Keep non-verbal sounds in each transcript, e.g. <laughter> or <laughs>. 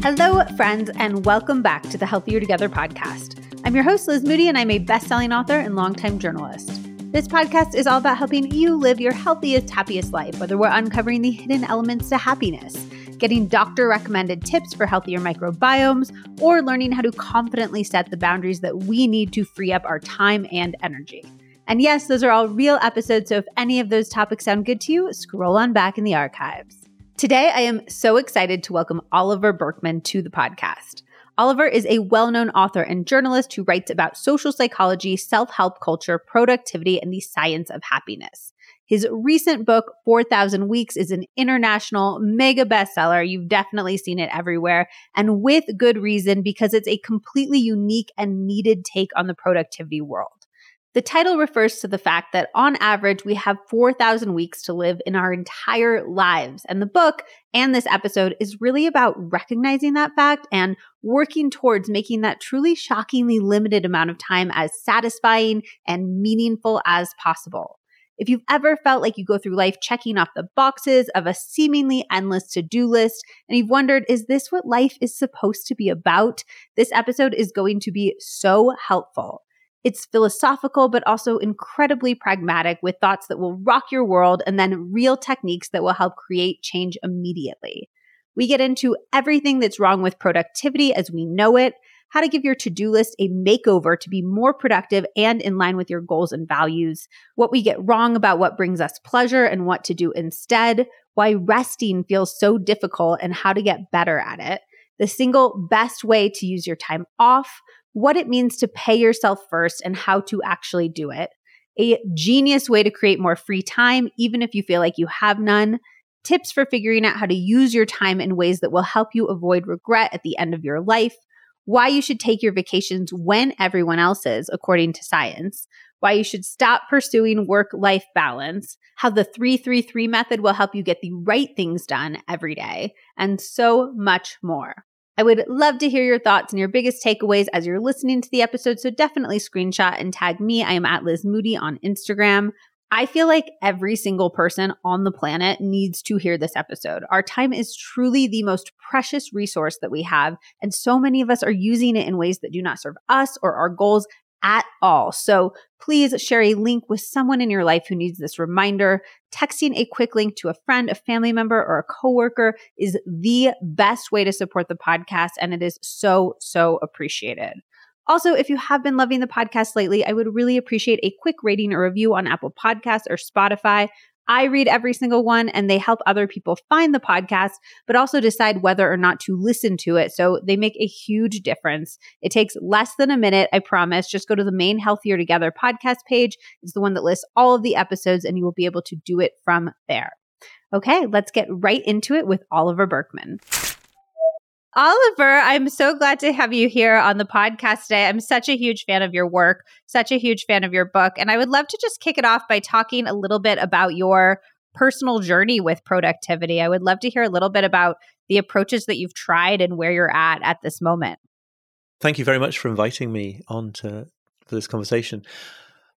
Hello, friends, and welcome back to the Healthier Together podcast. I'm your host, Liz Moody, and I'm a best selling author and longtime journalist. This podcast is all about helping you live your healthiest, happiest life, whether we're uncovering the hidden elements to happiness, getting doctor recommended tips for healthier microbiomes, or learning how to confidently set the boundaries that we need to free up our time and energy. And yes, those are all real episodes, so if any of those topics sound good to you, scroll on back in the archives. Today, I am so excited to welcome Oliver Burkeman to the podcast. Oliver is a well known author and journalist who writes about social psychology, self help culture, productivity, and the science of happiness. His recent book, 4,000 Weeks, is an international mega bestseller. You've definitely seen it everywhere, and with good reason because it's a completely unique and needed take on the productivity world. The title refers to the fact that on average, we have 4,000 weeks to live in our entire lives. And the book and this episode is really about recognizing that fact and working towards making that truly shockingly limited amount of time as satisfying and meaningful as possible. If you've ever felt like you go through life checking off the boxes of a seemingly endless to do list, and you've wondered, is this what life is supposed to be about? This episode is going to be so helpful. It's philosophical, but also incredibly pragmatic with thoughts that will rock your world and then real techniques that will help create change immediately. We get into everything that's wrong with productivity as we know it, how to give your to do list a makeover to be more productive and in line with your goals and values, what we get wrong about what brings us pleasure and what to do instead, why resting feels so difficult and how to get better at it, the single best way to use your time off, what it means to pay yourself first and how to actually do it. A genius way to create more free time, even if you feel like you have none. Tips for figuring out how to use your time in ways that will help you avoid regret at the end of your life. Why you should take your vacations when everyone else is, according to science. Why you should stop pursuing work life balance. How the 333 method will help you get the right things done every day. And so much more. I would love to hear your thoughts and your biggest takeaways as you're listening to the episode. So definitely screenshot and tag me. I am at Liz Moody on Instagram. I feel like every single person on the planet needs to hear this episode. Our time is truly the most precious resource that we have. And so many of us are using it in ways that do not serve us or our goals at all. So please share a link with someone in your life who needs this reminder. Texting a quick link to a friend, a family member, or a coworker is the best way to support the podcast. And it is so, so appreciated. Also, if you have been loving the podcast lately, I would really appreciate a quick rating or review on Apple Podcasts or Spotify. I read every single one and they help other people find the podcast, but also decide whether or not to listen to it. So they make a huge difference. It takes less than a minute, I promise. Just go to the main Healthier Together podcast page. It's the one that lists all of the episodes and you will be able to do it from there. Okay, let's get right into it with Oliver Burkeman. Oliver, I'm so glad to have you here on the podcast today. I'm such a huge fan of your work, such a huge fan of your book. And I would love to just kick it off by talking a little bit about your personal journey with productivity. I would love to hear a little bit about the approaches that you've tried and where you're at at this moment. Thank you very much for inviting me on to for this conversation.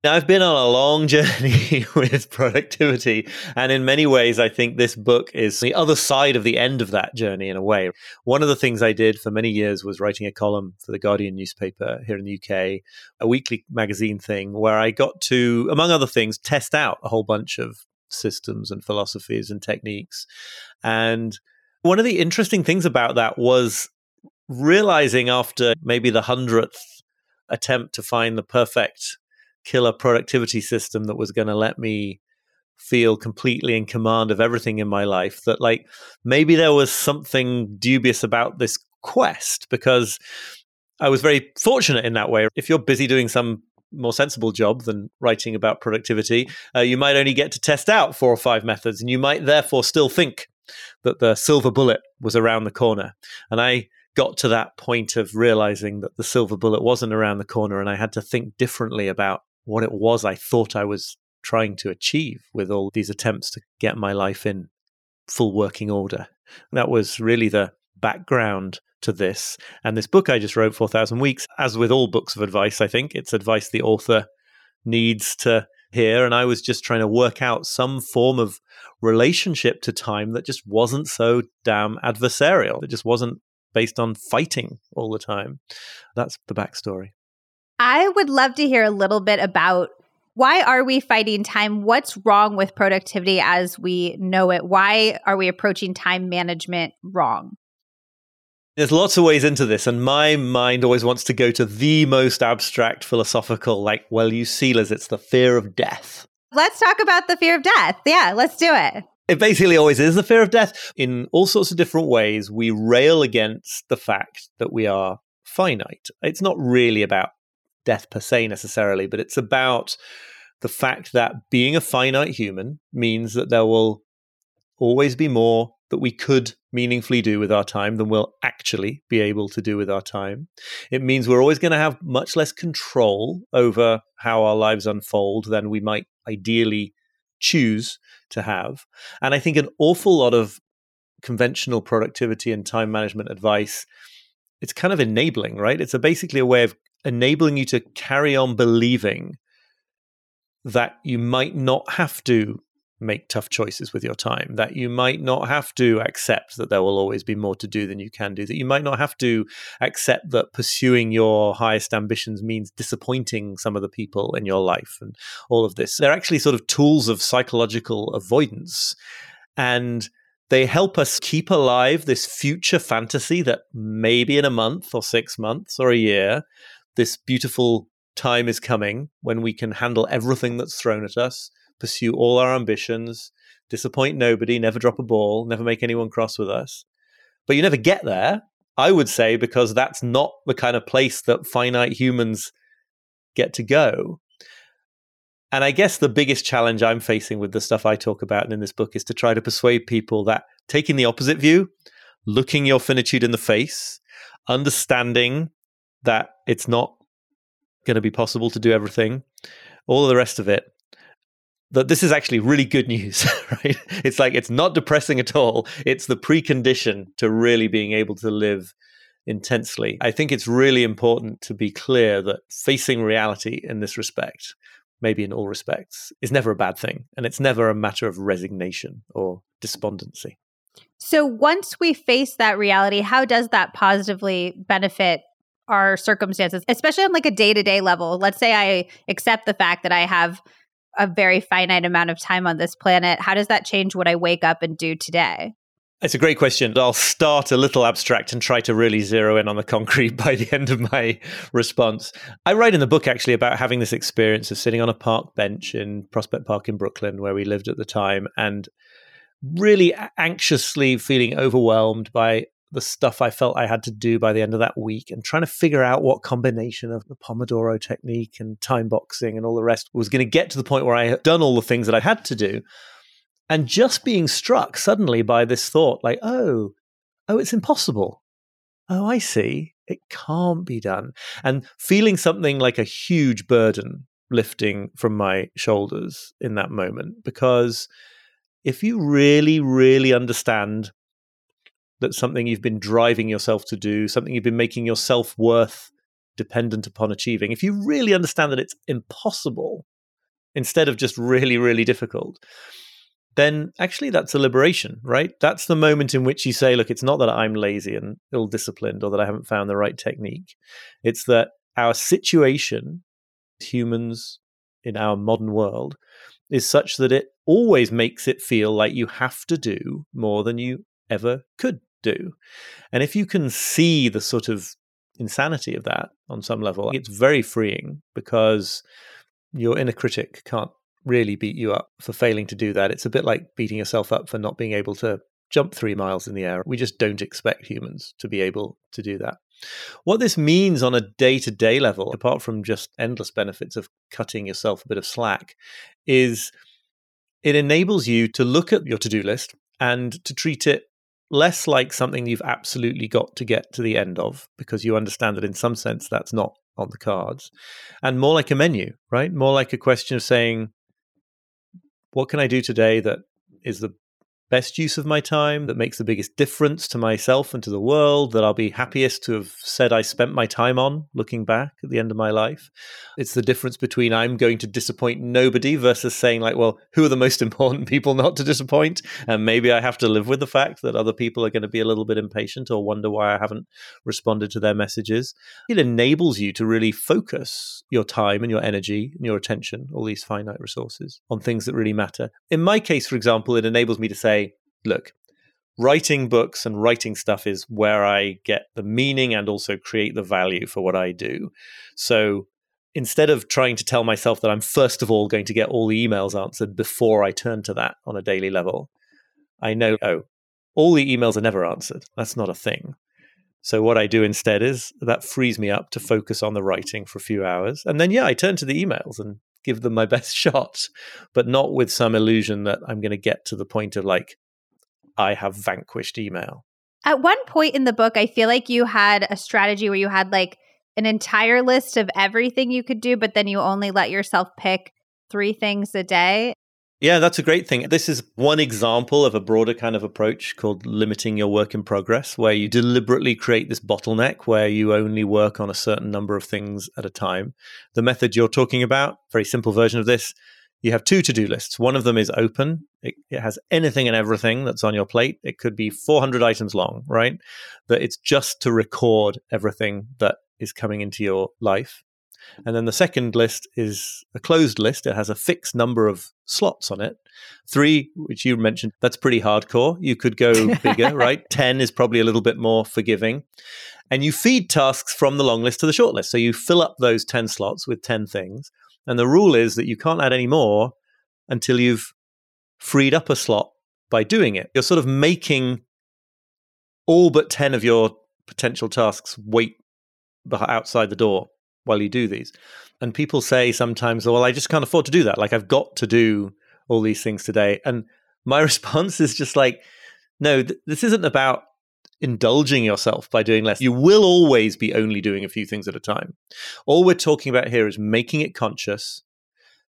Now, I've been on a long <laughs> journey with productivity. And in many ways, I think this book is the other side of the end of that journey in a way. One of the things I did for many years was writing a column for the Guardian newspaper here in the UK, a weekly magazine thing where I got to, among other things, test out a whole bunch of systems and philosophies and techniques. And one of the interesting things about that was realizing after maybe the hundredth attempt to find the perfect killer productivity system that was going to let me feel completely in command of everything in my life that like maybe there was something dubious about this quest because I was very fortunate in that way. If you're busy doing some more sensible job than writing about productivity, uh, you might only get to test out four or five methods, and you might therefore still think that the silver bullet was around the corner. And I got to that point of realizing that the silver bullet wasn't around the corner, and I had to think differently about what it was I thought I was trying to achieve with all these attempts to get my life in full working order. That was really the background to this. And this book I just wrote, 4,000 Weeks, as with all books of advice, I think it's advice the author needs to hear. And I was just trying to work out some form of relationship to time that just wasn't so damn adversarial, that just wasn't based on fighting all the time. That's the backstory. I would love to hear a little bit about why are we fighting time? What's wrong with productivity as we know it? Why are we approaching time management wrong? There's lots of ways into this, and my mind always wants to go to the most abstract philosophical, like, well, you see, Liz, it's the fear of death. Let's talk about the fear of death. Yeah, let's do it. It basically always is the fear of death. In all sorts of different ways, we rail against the fact that we are finite. It's not really about death per se necessarily, but it's about the fact that being a finite human means that there will always be more that we could meaningfully do with our time than we'll actually be able to do with our time. It means we're always going to have much less control over how our lives unfold than we might ideally choose to have. And I think an awful lot of conventional productivity and time management advice it's kind of enabling, right? It's a basically a way of enabling you to carry on believing that you might not have to make tough choices with your time, that you might not have to accept that there will always be more to do than you can do, that you might not have to accept that pursuing your highest ambitions means disappointing some of the people in your life and all of this. They're actually sort of tools of psychological avoidance. And they help us keep alive this future fantasy that maybe in a month or six months or a year, this beautiful time is coming when we can handle everything that's thrown at us, pursue all our ambitions, disappoint nobody, never drop a ball, never make anyone cross with us. But you never get there, I would say, because that's not the kind of place that finite humans get to go. And I guess the biggest challenge I'm facing with the stuff I talk about and in this book is to try to persuade people that taking the opposite view, looking your finitude in the face, understanding that it's not going to be possible to do everything, all the rest of it, that this is actually really good news, <laughs> right? It's like it's not depressing at all. It's the precondition to really being able to live intensely. I think it's really important to be clear that facing reality in this respect, maybe in all respects, is never a bad thing. And it's never a matter of resignation or despondency. So once we face that reality, how does that positively benefit our circumstances, especially on like a day to day level. Let's say I accept the fact that I have a very finite amount of time on this planet. How does that change what I wake up and do today? It's a great question. I'll start a little abstract and try to really zero in on the concrete <laughs> by the end of my response. I write in the book actually about having this experience of sitting on a park bench in Prospect Park in Brooklyn, where we lived at the time, and really anxiously feeling overwhelmed by the stuff I felt I had to do by the end of that week and trying to figure out what combination of the Pomodoro technique and time boxing and all the rest was going to get to the point where I had done all the things that I had to do. And just being struck suddenly by this thought, like, oh, oh, it's impossible. Oh, I see. It can't be done. And feeling something like a huge burden lifting from my shoulders in that moment. Because if you really, really understand that's something you've been driving yourself to do, something you've been making your self worth dependent upon achieving, if you really understand that it's impossible instead of just really, really difficult, then actually that's a liberation, right? That's the moment in which you say, look, it's not that I'm lazy and ill disciplined or that I haven't found the right technique. It's that our situation, humans in our modern world, is such that it always makes it feel like you have to do more than you ever could do. And if you can see the sort of insanity of that on some level, it's very freeing because your inner critic can't really beat you up for failing to do that. It's a bit like beating yourself up for not being able to jump three miles in the air. We just don't expect humans to be able to do that. What this means on a day to day level, apart from just endless benefits of cutting yourself a bit of slack, is it enables you to look at your to do list and to treat it less like something you've absolutely got to get to the end of because you understand that in some sense that's not on the cards, and more like a menu, right? More like a question of saying, what can I do today that is the best use of my time, that makes the biggest difference to myself and to the world, that I'll be happiest to have said I spent my time on looking back at the end of my life. It's the difference between I'm going to disappoint nobody versus saying, like, well, who are the most <laughs> important people not to disappoint? And maybe I have to live with the fact that other people are going to be a little bit impatient or wonder why I haven't responded to their messages. It enables you to really focus your time and your energy and your attention, all these finite resources, on things that really matter. In my case, for example, it enables me to say, look, writing books and writing stuff is where I get the meaning and also create the value for what I do. So instead of trying to tell myself that I'm first of all going to get all the emails answered before I turn to that on a daily level, I know, oh, all the emails are never answered. That's not a thing. So what I do instead is that frees me up to focus on the writing for a few hours. And then, yeah, I turn to the emails and give them my <laughs> best shot, but not with some illusion that I'm going to get to the point of like, I have vanquished email. At one point in the book, I feel like you had a strategy where you had like an entire list of everything you could do, but then you only let yourself pick three things a day. Yeah, that's a great thing. This is one example of a broader kind of approach called limiting your work in progress, where you deliberately create this bottleneck where you only work on a certain number of things at a time. The method you're talking about, very simple version of this, you have two to do lists. One of them is open, it, it, has anything and everything that's on your plate. It could be 400 items long, right? That it's just to record everything that is coming into your life. And then the second list is a closed list. It has a fixed number of slots on it. Three, which you mentioned, that's pretty hardcore. You could go <laughs> bigger, right? 10 is probably a little bit more forgiving. And you feed tasks from the long list to the short list. So you fill up those 10 slots with 10 things. And the rule is that you can't add any more until you've freed up a slot by doing it. You're sort of making all but 10 of your potential tasks wait outside the door while you do these. And people say sometimes, well, I just can't afford to do that. Like, I've got to do all these things today. And my <laughs> response is just like, no, th- this isn't about indulging yourself by doing less. You will always be only doing a few things at a time. All we're talking about here is making it conscious,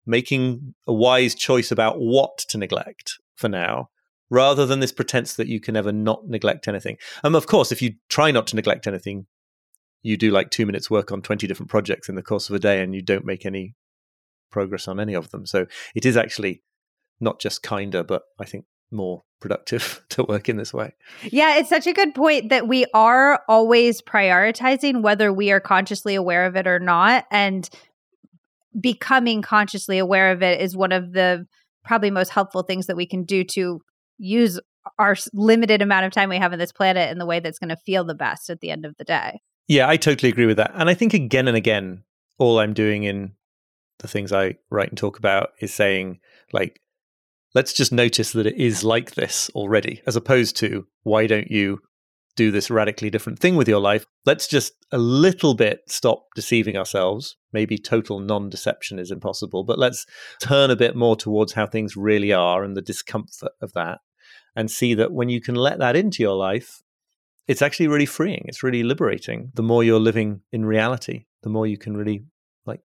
making a wise choice about what to neglect for now, rather than this pretense that you can ever not neglect anything. And of course, if you try not to neglect anything, you do like two minutes work on 20 different projects in the course of a day and you don't make any progress on any of them. So it is actually not just kinder, but I think more productive <laughs> to work in this way. Yeah, it's such a good point that we are always prioritizing whether we are consciously aware of it or not. And becoming consciously aware of it is one of the probably most helpful things that we can do to use our limited amount of time we have on this planet in the way that's going to feel the best at the end of the day. Yeah, I totally agree with that. And I think again and again, all I'm doing in the things I write and talk about is saying, like, let's just notice that it is like this already, as opposed to why don't you do this radically different thing with your life? Let's just a little bit stop deceiving ourselves. Maybe total non deception is impossible, but let's turn a bit more towards how things really are and the discomfort of that and see that when you can let that into your life, it's actually really freeing. It's really liberating. The more you're living in reality, the more you can really like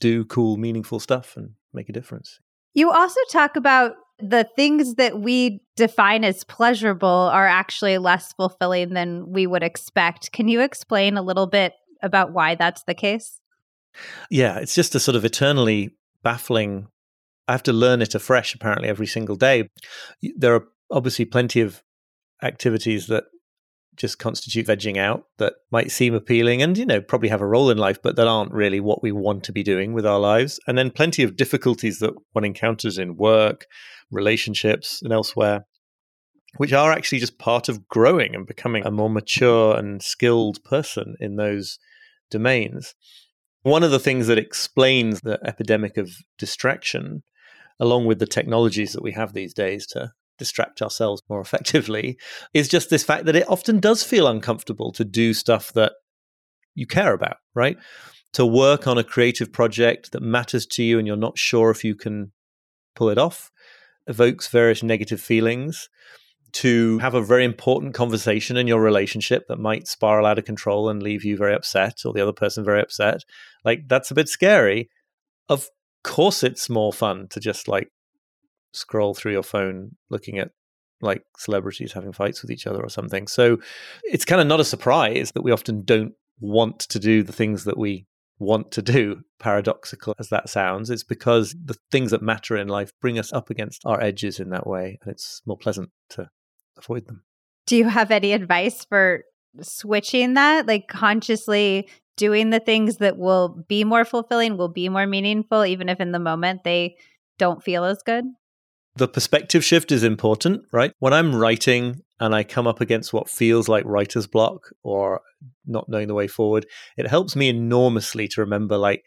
do cool, meaningful stuff and make a difference. You also talk about the things that we define as pleasurable are actually less fulfilling than we would expect. Can you explain a little bit about why that's the case? Yeah, it's just a sort of eternally baffling. I have to learn it afresh apparently every single day. There are obviously plenty of activities that just constitute vegging out that might seem appealing and you know probably have a role in life but that aren't really what we want to be doing with our lives. And then plenty of difficulties that one encounters in work relationships and elsewhere which are actually just part of growing and becoming a more mature and skilled person in those domains. One of the things that explains the epidemic of distraction along with the technologies that we have these days to distract ourselves more <laughs> effectively is just this fact that it often does feel uncomfortable to do stuff that you care about, right? To work on a creative project that matters to you and you're not sure if you can pull it off evokes various negative feelings. To have a very important conversation in your relationship that might spiral out of control and leave you very upset or the other person very upset, like that's a bit scary. Of course, it's more fun to just like scroll through your phone looking at like celebrities having fights with each other or something. So it's kind of not a surprise that we often don't want to do the things that we want to do, paradoxical as that sounds. It's because the things that matter in life bring us up against our edges in that way, and it's more pleasant to avoid them. Do you have any advice for switching that, like consciously doing the things that will be more fulfilling, will be more meaningful, even if in the moment they don't feel as good? The perspective shift is important, right? When I'm writing and I come up against what feels like writer's block or not knowing the way forward, it helps me enormously to remember, like,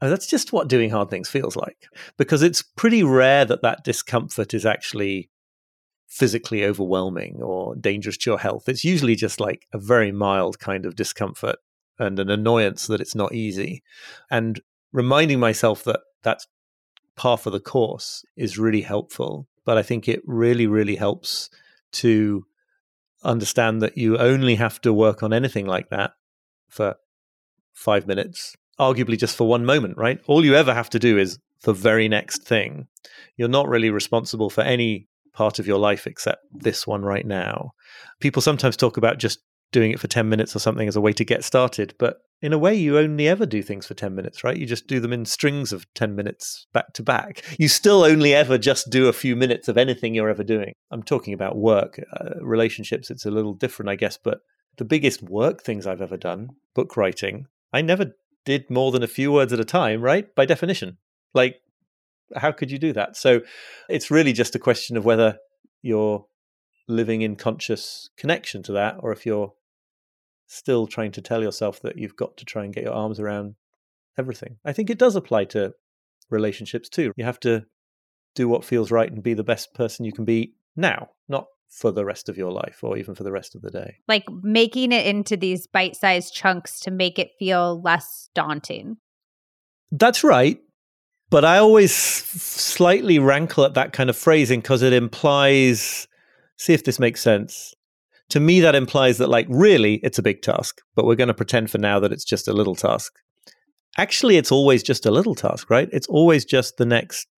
oh, that's just what doing hard things feels like. Because it's pretty rare that that discomfort is actually physically overwhelming or dangerous to your health. It's usually just like a very mild kind of discomfort and an annoyance that it's not easy. And reminding myself that that's par for the course is really helpful. But I think it really, really helps to understand that you only have to work on anything like that for five minutes, arguably just for one moment, right? All you ever have to do is the very next thing. You're not really responsible for any part of your life except this one right now. People sometimes talk about just doing it for 10 minutes or something as a way to get started, but in a way, you only ever do things for 10 minutes, right? You just do them in strings of 10 minutes back to back. You still only ever just do a few minutes of anything you're ever doing. I'm talking about work, uh, relationships, it's a little different, I guess, but the biggest work things I've ever done, book writing, I never did more than a few words at a time, right? By definition. Like, how could you do that? So it's really just a question of whether you're living in conscious connection to that or if you're still trying to tell yourself that you've got to try and get your arms around everything. I think it does apply to relationships too. You have to do what feels right and be the best person you can be now, not for the rest of your life or even for the rest of the day. Like making it into these bite sized chunks to make it feel less daunting. That's right. But I always slightly rankle at that kind of phrasing because it implies, see if this makes sense to me that implies that like really it's a big task but we're going to pretend for now that it's just a little task. Actually it's always just a little task right? It's always just the next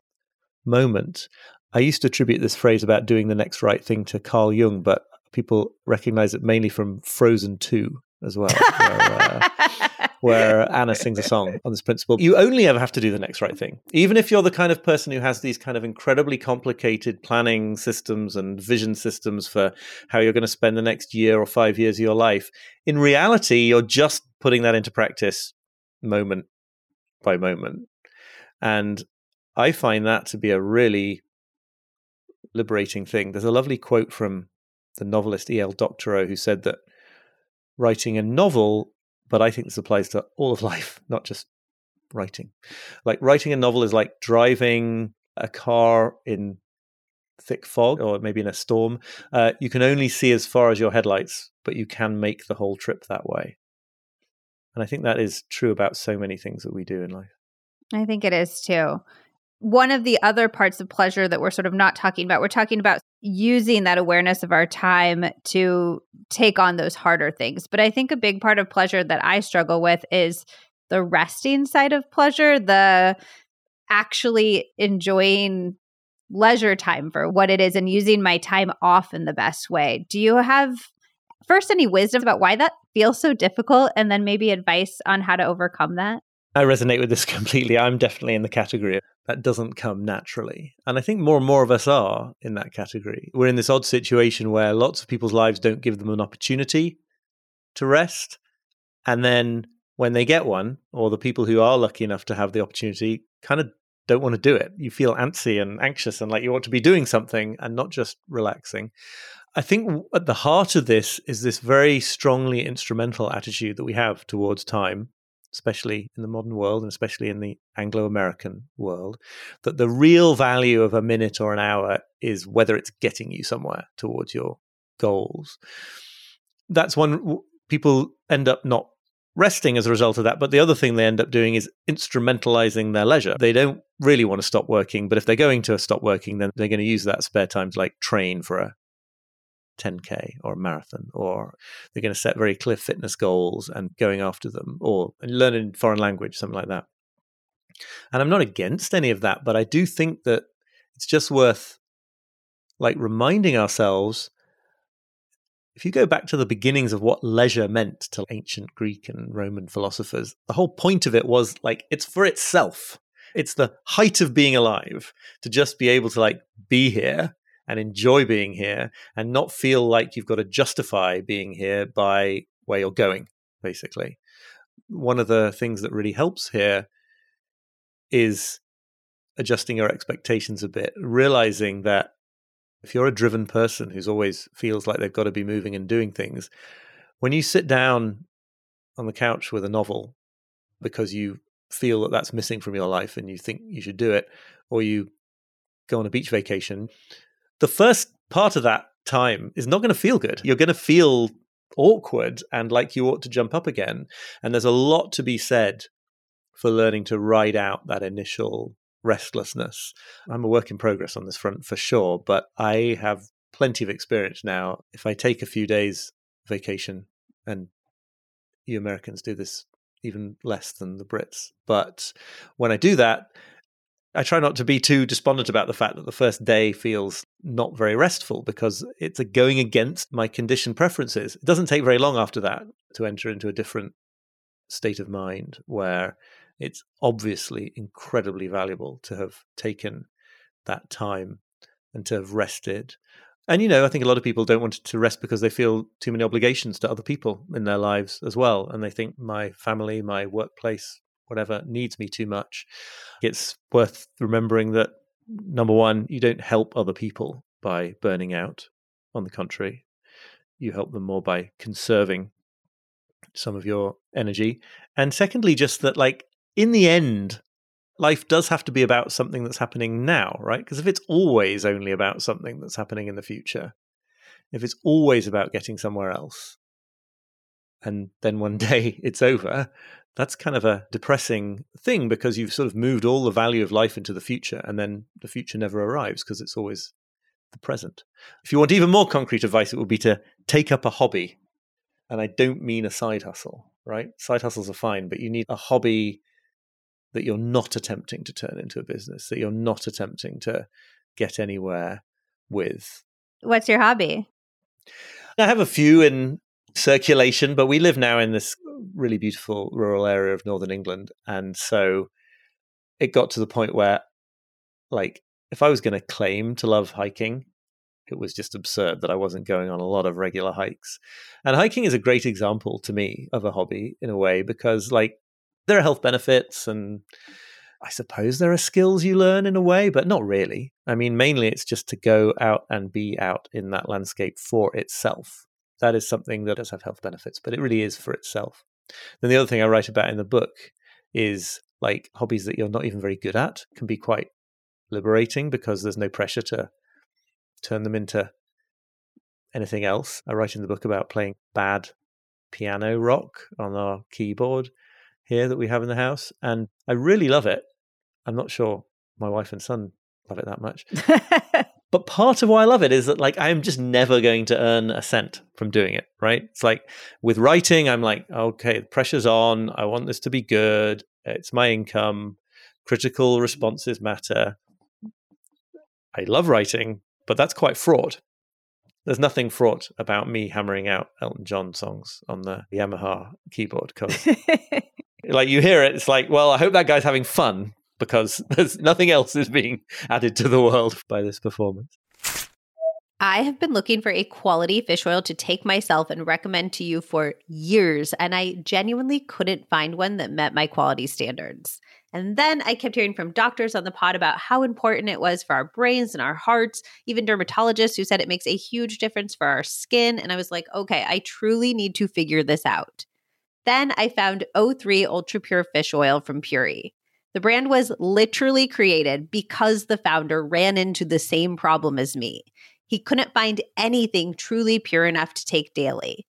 moment. I used to attribute this phrase about doing the next right thing to carl jung but people recognize it mainly from frozen 2 as well. Where, uh, <laughs> where Anna sings a song on this principle. You only ever have to do the next right thing. Even if you're the kind of person who has these kind of incredibly complicated planning systems and vision systems for how you're going to spend the next year or five years of your life, in reality, you're just putting that into practice moment by moment. And I find that to be a really liberating thing. There's a lovely quote from the novelist E.L. Doctorow who said that writing a novel but I think this applies to all of <laughs> life, not just writing. Like writing a novel is like driving a car in thick fog or maybe in a storm. Uh, you can only see as far as your headlights, but you can make the whole trip that way. And I think that is true about so many things that we do in life. I think it is too one of the other parts of pleasure that we're sort of not talking about, we're talking about using that awareness of our time to take on those harder things. But I think a big part of pleasure that I struggle with is the resting side of pleasure, the actually enjoying leisure time for what it is and using my time off in the best way. Do you have first any wisdom about why that feels so difficult and then maybe advice on how to overcome that? I resonate with this <laughs> completely. I'm definitely in the category that doesn't come naturally. And I think more and more of us are in that category. We're in this odd situation where lots of people's lives don't give them an opportunity to rest. And then when they get one, or the people who are lucky enough to have the opportunity kind of don't want to do it. You feel antsy and anxious and like you want to be doing something and not just relaxing. I think at the heart of this is this very strongly instrumental attitude that we have towards time especially in the modern world and especially in the Anglo American world, that the real value of a minute or an hour is whether it's getting you somewhere towards your goals. That's one people end up not resting as a result of that. But the other thing they end up doing is instrumentalizing their leisure. They don't really want to stop working, but if they're going to stop working, then they're going to use that spare time to like train for a 10K or a marathon, or they're going to set very clear fitness goals and going after them, or learning foreign language, something like that. And I'm not against any of that, but I do think that it's just worth like reminding ourselves if you go back to the beginnings of what leisure meant to ancient Greek and Roman philosophers, the whole point of it was like it's for itself. It's the height of being alive to just be able to like be here and enjoy being here and not feel like you've got to justify being here by where you're going, basically. One of the things that really helps here is adjusting your expectations a bit, realizing that if you're a driven person who's always feels like they've got to be moving and doing things, when you sit down on the couch with a novel because you feel that that's missing from your life and you think you should do it, or you go on a beach vacation, the first part of that time is not going to feel good. You're going to feel awkward and like you ought to jump up again. And there's a lot to be said for learning to ride out that initial restlessness. I'm a work in progress on this front for sure, but I have plenty of experience now. If I take a few days vacation, and you Americans do this even less than the Brits, but when I do that, I try not to be too despondent about the fact that the first day feels not very restful because it's going against my conditioned preferences. It doesn't take very long after that to enter into a different state of mind where it's obviously incredibly valuable to have taken that time and to have rested. And, you know, I think a lot of people don't want to rest because they feel too many obligations to other people in their lives as well. And they think my family, my workplace, whatever needs me too much. It's worth remembering that number one, you don't help other people by burning out. On the contrary, you help them more by conserving some of your energy. And secondly, just that, like, in the end, life does have to be about something that's happening now, right? Because if it's always only about something that's happening in the future, if it's always about getting somewhere else, and then one <laughs> day it's over, that's kind of a depressing thing because you've sort of moved all the value of life into the future, and then the future never arrives because it's always the present. If you want even more concrete advice, it would be to take up a hobby. And I don't mean a side hustle, right? Side hustles are fine, but you need a hobby that you're not attempting to turn into a business, that you're not attempting to get anywhere with. What's your hobby? I have a few in circulation, but we live now in this really beautiful rural area of northern England. And so it got to the point where, like, if I was going to claim to love hiking, it was just absurd that I wasn't going on a lot of regular hikes. And hiking is a great example to me of a hobby in a way because, like, there are health benefits and I suppose there are skills you learn in a way, but not really. I mean, mainly it's just to go out and be out in that landscape for itself. That is something that does have health benefits, but it really is for itself. Then the other thing I write about in the book is like hobbies that you're not even very good at can be quite liberating because there's no pressure to turn them into anything else. I write in the book about playing bad piano rock on our keyboard here that we have in the house, and I really love it. I'm not sure my wife and son love it that much. <laughs> but part of why I love it is that like I'm just never going to earn a cent from doing it, right? It's like with writing, I'm like, okay, the pressure's on. I want this to be good. It's my income. Critical responses matter. I love writing, but that's quite fraught. There's nothing fraught about me hammering out Elton John songs on the Yamaha keyboard because <laughs> like you hear it, it's like, well, I hope that guy's having fun because <laughs> there's nothing else is being added to the world by this performance. I have been looking for a quality fish oil to take myself and recommend to you for years, and I genuinely couldn't find one that met my quality standards. And then I kept hearing from doctors on the pod about how important it was for our brains and our hearts, even dermatologists who said it makes a huge difference for our skin. And I was like, okay, I truly need to figure this out. Then I found O3 Ultra Pure Fish Oil from Puori. The brand was literally created because the founder ran into the same problem as me. He couldn't find anything truly pure enough to take daily.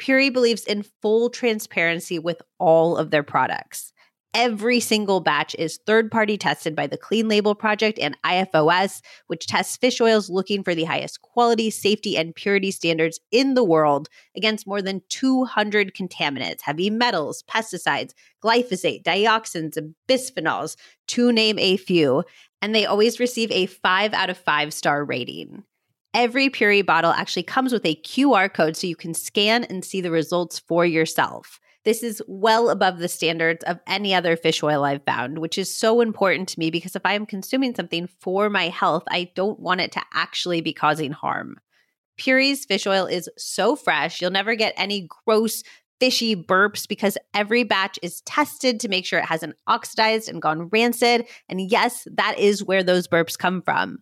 Puori believes in full transparency with all of their products. Every single batch is third party tested by the Clean Label Project and IFOS, which tests fish oils looking for the highest quality, safety, and purity standards in the world against more than 200 contaminants, heavy metals, pesticides, glyphosate, dioxins, and bisphenols, to name a few. And they always receive a five out of five star rating. Every Puori bottle actually comes with a QR code so you can scan and see the results for yourself. This is well above the standards of any other fish oil I've found, which is so important to me because if I am consuming something for my health, I don't want it to actually be causing harm. Puori's fish oil is so fresh, you'll never get any gross, fishy burps because every batch is tested to make sure it hasn't oxidized and gone rancid. And yes, that is where those burps come from.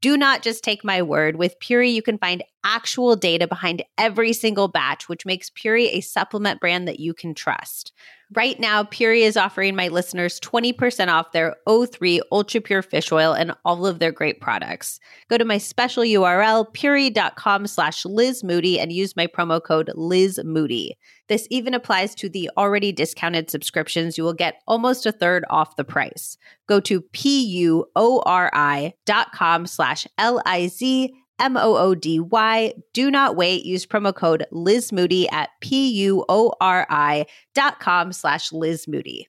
Do not just take my word. With Puori, you can find actual data behind every single batch, which makes Puori a supplement brand that you can trust. Right now, Puori is offering my listeners 20% off their O3 Ultra Pure Fish Oil and all of their great products. Go to my special URL, puori.com slash Liz Moody, and use my promo code Liz Moody. This even applies to the already discounted subscriptions. You will get almost a third off the price. Go to P-U-O-R-I dot com slash L-I-Z M O O D Y. Do not wait. Use promo code Liz Moody at P U O R I dot com slash Liz Moody.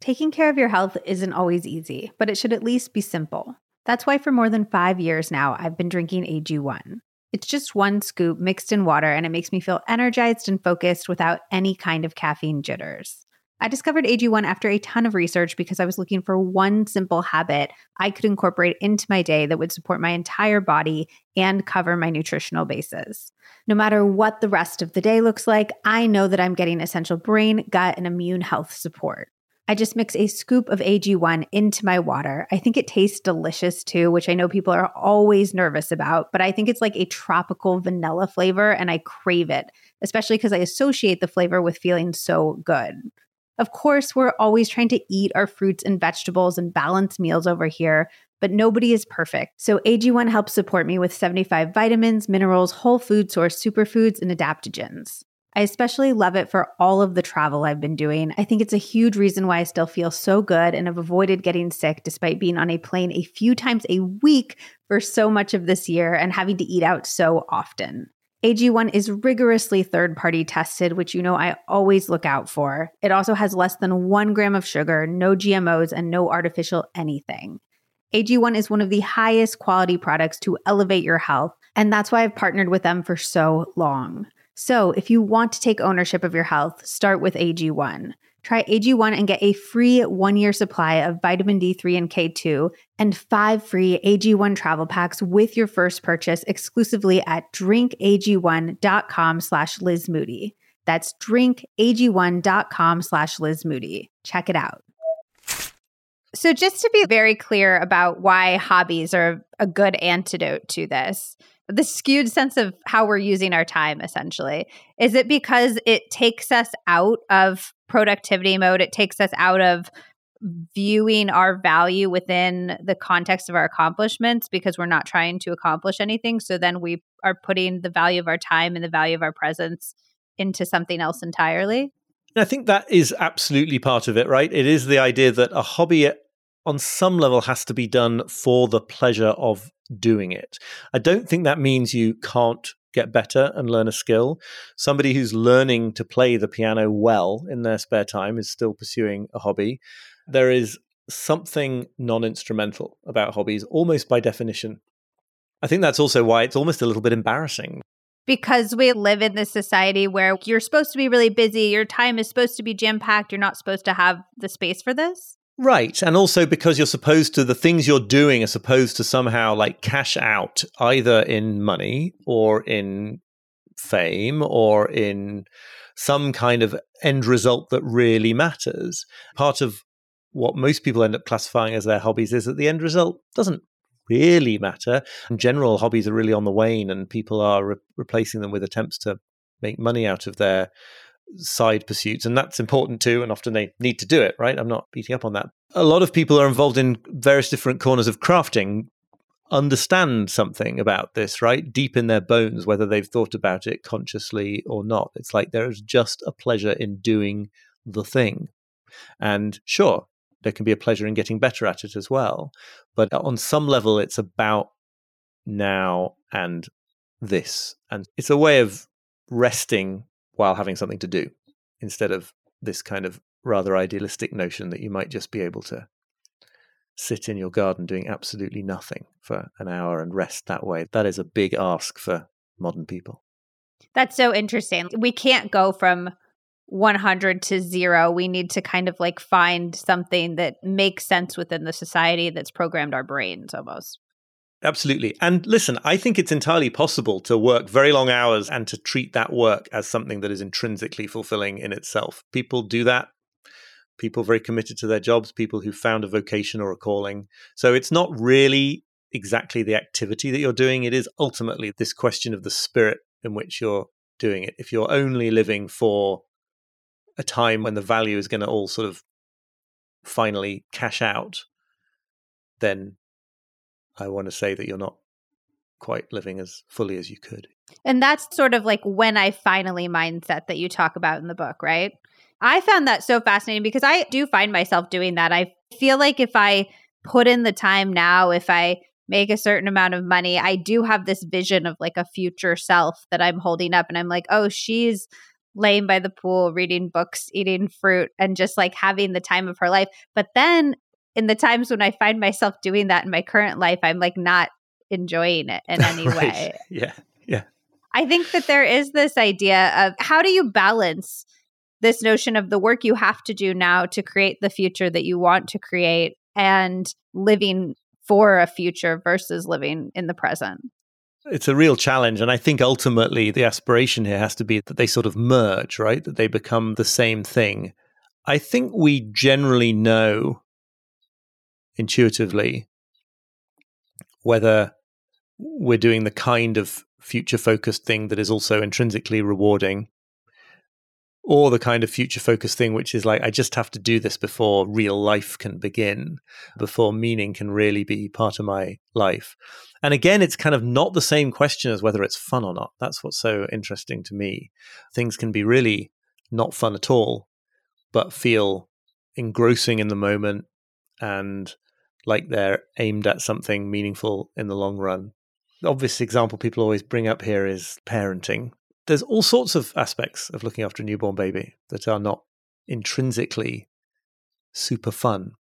Taking care of your health isn't always easy, but it should at least be simple. That's why for more than five years now, I've been drinking AG1. It's just one scoop mixed in water, and it makes me feel energized and focused without any kind of caffeine jitters. I discovered AG1 after a ton of research because I was looking for one simple habit I could incorporate into my day that would support my entire body and cover my nutritional bases. No matter what the rest of the day looks like, I know that I'm getting essential brain, gut, and immune health support. I just mix a scoop of AG1 into my water. I think it tastes delicious too, which I know people are always nervous about, but I think it's like a tropical vanilla flavor and I crave it, especially because I associate the flavor with feeling so good. Of course, we're always trying to eat our fruits and vegetables and balance meals over here, but nobody is perfect. So AG1 helps support me with 75 vitamins, minerals, whole food source superfoods, and adaptogens. I especially love it for all of the travel I've been doing. I think it's a huge reason why I still feel so good and have avoided getting sick despite being on a plane a few times a week for so much of this year and having to eat out so often. AG1 is rigorously third party tested, which you know I always look out for. It also has less than one gram of sugar, no GMOs, and no artificial anything. AG1 is one of the highest quality products to elevate your health, and that's why I've partnered with them for so long. So, if you want to take ownership of your health, start with AG1. Try AG1 and get a free one year supply of vitamin D3 and K2 and five free AG1 travel packs with your first purchase exclusively at drinkag1.com slash Liz Moody. That's drinkag1.com slash Liz Moody. Check it out. So, just to be very clear about why hobbies are a good antidote to this, the skewed sense of how we're using our time essentially is it because it takes us out of productivity mode. It takes us out of viewing our value within the context of our accomplishments because we're not trying to accomplish anything. So then we are putting the value of our time and the value of our presence into something else entirely. I think that is absolutely part of it right? It is the idea that a hobby on some level has to be done for the pleasure of doing it. I don't think that means you can't get better and learn a skill. Somebody who's learning to play the piano well in their spare time is still pursuing a hobby. There is something non instrumental about hobbies, almost by definition. I think that's also why it's almost a little bit embarrassing. Because we live in this society where you're supposed to be really busy, your time is supposed to be jam packed, you're not supposed to have the space for this. Right. And also because you're supposed to, the things you're doing are supposed to somehow like cash out either in money or in fame or in some kind of end result that really matters. Part of what most people end up classifying as their hobbies is that the end result doesn't really matter. In general, hobbies are really on the wane and people are re- replacing them with attempts to make money out of their side pursuits and that's important too and often they need to do it right? I'm not beating up on that. A lot of people are involved in various different corners of crafting understand something about this right? Deep in their bones whether they've thought about it consciously or not. It's like there is just a pleasure in doing the thing. And sure there can be a pleasure in getting better at it as well but on some level it's about now and this. And it's a way of resting while having something to do instead of this kind of rather idealistic notion that you might just be able to sit in your garden doing absolutely nothing for an hour and rest that way. That is a big ask for modern people. That's so interesting. We can't go from 100 to zero. We need to kind of like find something that makes sense within the society that's programmed our brains almost. Absolutely. And listen, I think it's entirely possible to work very long hours and to treat that work as something that is intrinsically fulfilling in itself. People do that. People very committed to their jobs, people who found a vocation or a calling. So it's not really exactly the activity that you're doing. It is ultimately this question of the spirit in which you're doing it. If you're only living for a time when the value is going to all sort of finally cash out, then I want to say that you're not quite living as fully as you could. And that's sort of like when I finally mindset that you talk about in the book, right? I found that so fascinating because I do find myself doing that. I feel like if I put in the time now, if I make a certain amount of money, I do have this vision of like a future self that I'm holding up. And I'm like, oh, she's laying by the pool, reading books, eating fruit, and just like having the time of her life. But then in the times when I find myself doing that in my current life, I'm like not enjoying it in <laughs> any right. way. Yeah. Yeah. I think that there is this idea of how do you balance this notion of the work you have to do now to create the future that you want to create and living for a future versus living in the present? It's a real challenge. And I think ultimately the aspiration here has to be that they sort of merge, right? That they become the same thing. I think we generally know intuitively whether we're doing the kind of future focused thing that is also intrinsically rewarding or the kind of future focused thing which is like i just have to do this before real life can begin before meaning can really be part of my life. And again it's kind of not the same question as whether it's fun or not. That's what's so interesting to me. Things can be really not fun at all but feel engrossing in the moment and like they're aimed at something meaningful in the long run. The obvious example people always bring up here is parenting. There's all sorts of aspects of looking after a newborn baby that are not intrinsically super fun.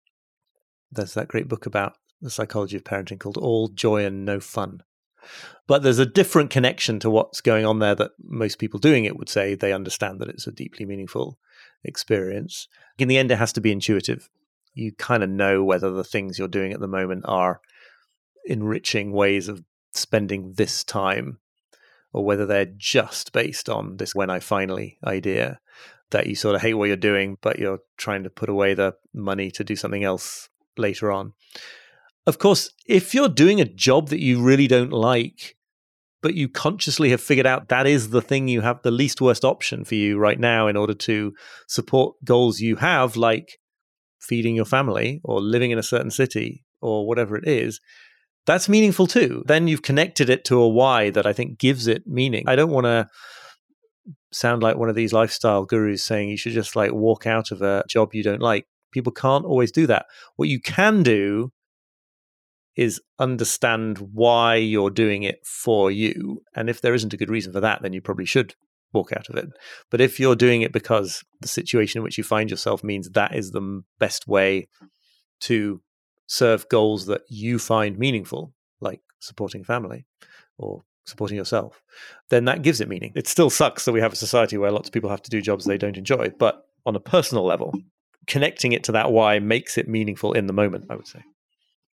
There's that great book about the psychology of parenting called All Joy and No Fun. But there's a different connection to what's going on there that most people doing it would say they understand that it's a deeply meaningful experience. In the end, it has to be intuitive you kind of know whether the things you're doing at the moment are enriching ways of spending this time or whether they're just based on this when I finally idea that you sort of hate what you're doing, but you're trying to put away the money to do something else later on. Of course, if you're doing a job that you really don't like, but you consciously have figured out that is the thing you have the least worst option for you right now in order to support goals you have, like feeding your family or living in a certain city or whatever it is, that's meaningful too. Then you've connected it to a why that I think gives it meaning. I don't want to sound like one of these lifestyle gurus saying you should just like walk out of a job you don't like. People can't always do that. What you can do is understand why you're doing it for you. And if there isn't a good reason for that, then you probably should walk out of it. But if you're doing it because the situation in which you find yourself means that is the best way to serve goals that you find meaningful, like supporting family or supporting yourself, then that gives it meaning. It still sucks that we have a society where lots of people have to do jobs they don't enjoy, but on a personal level, connecting it to that why makes it meaningful in the moment, I would say.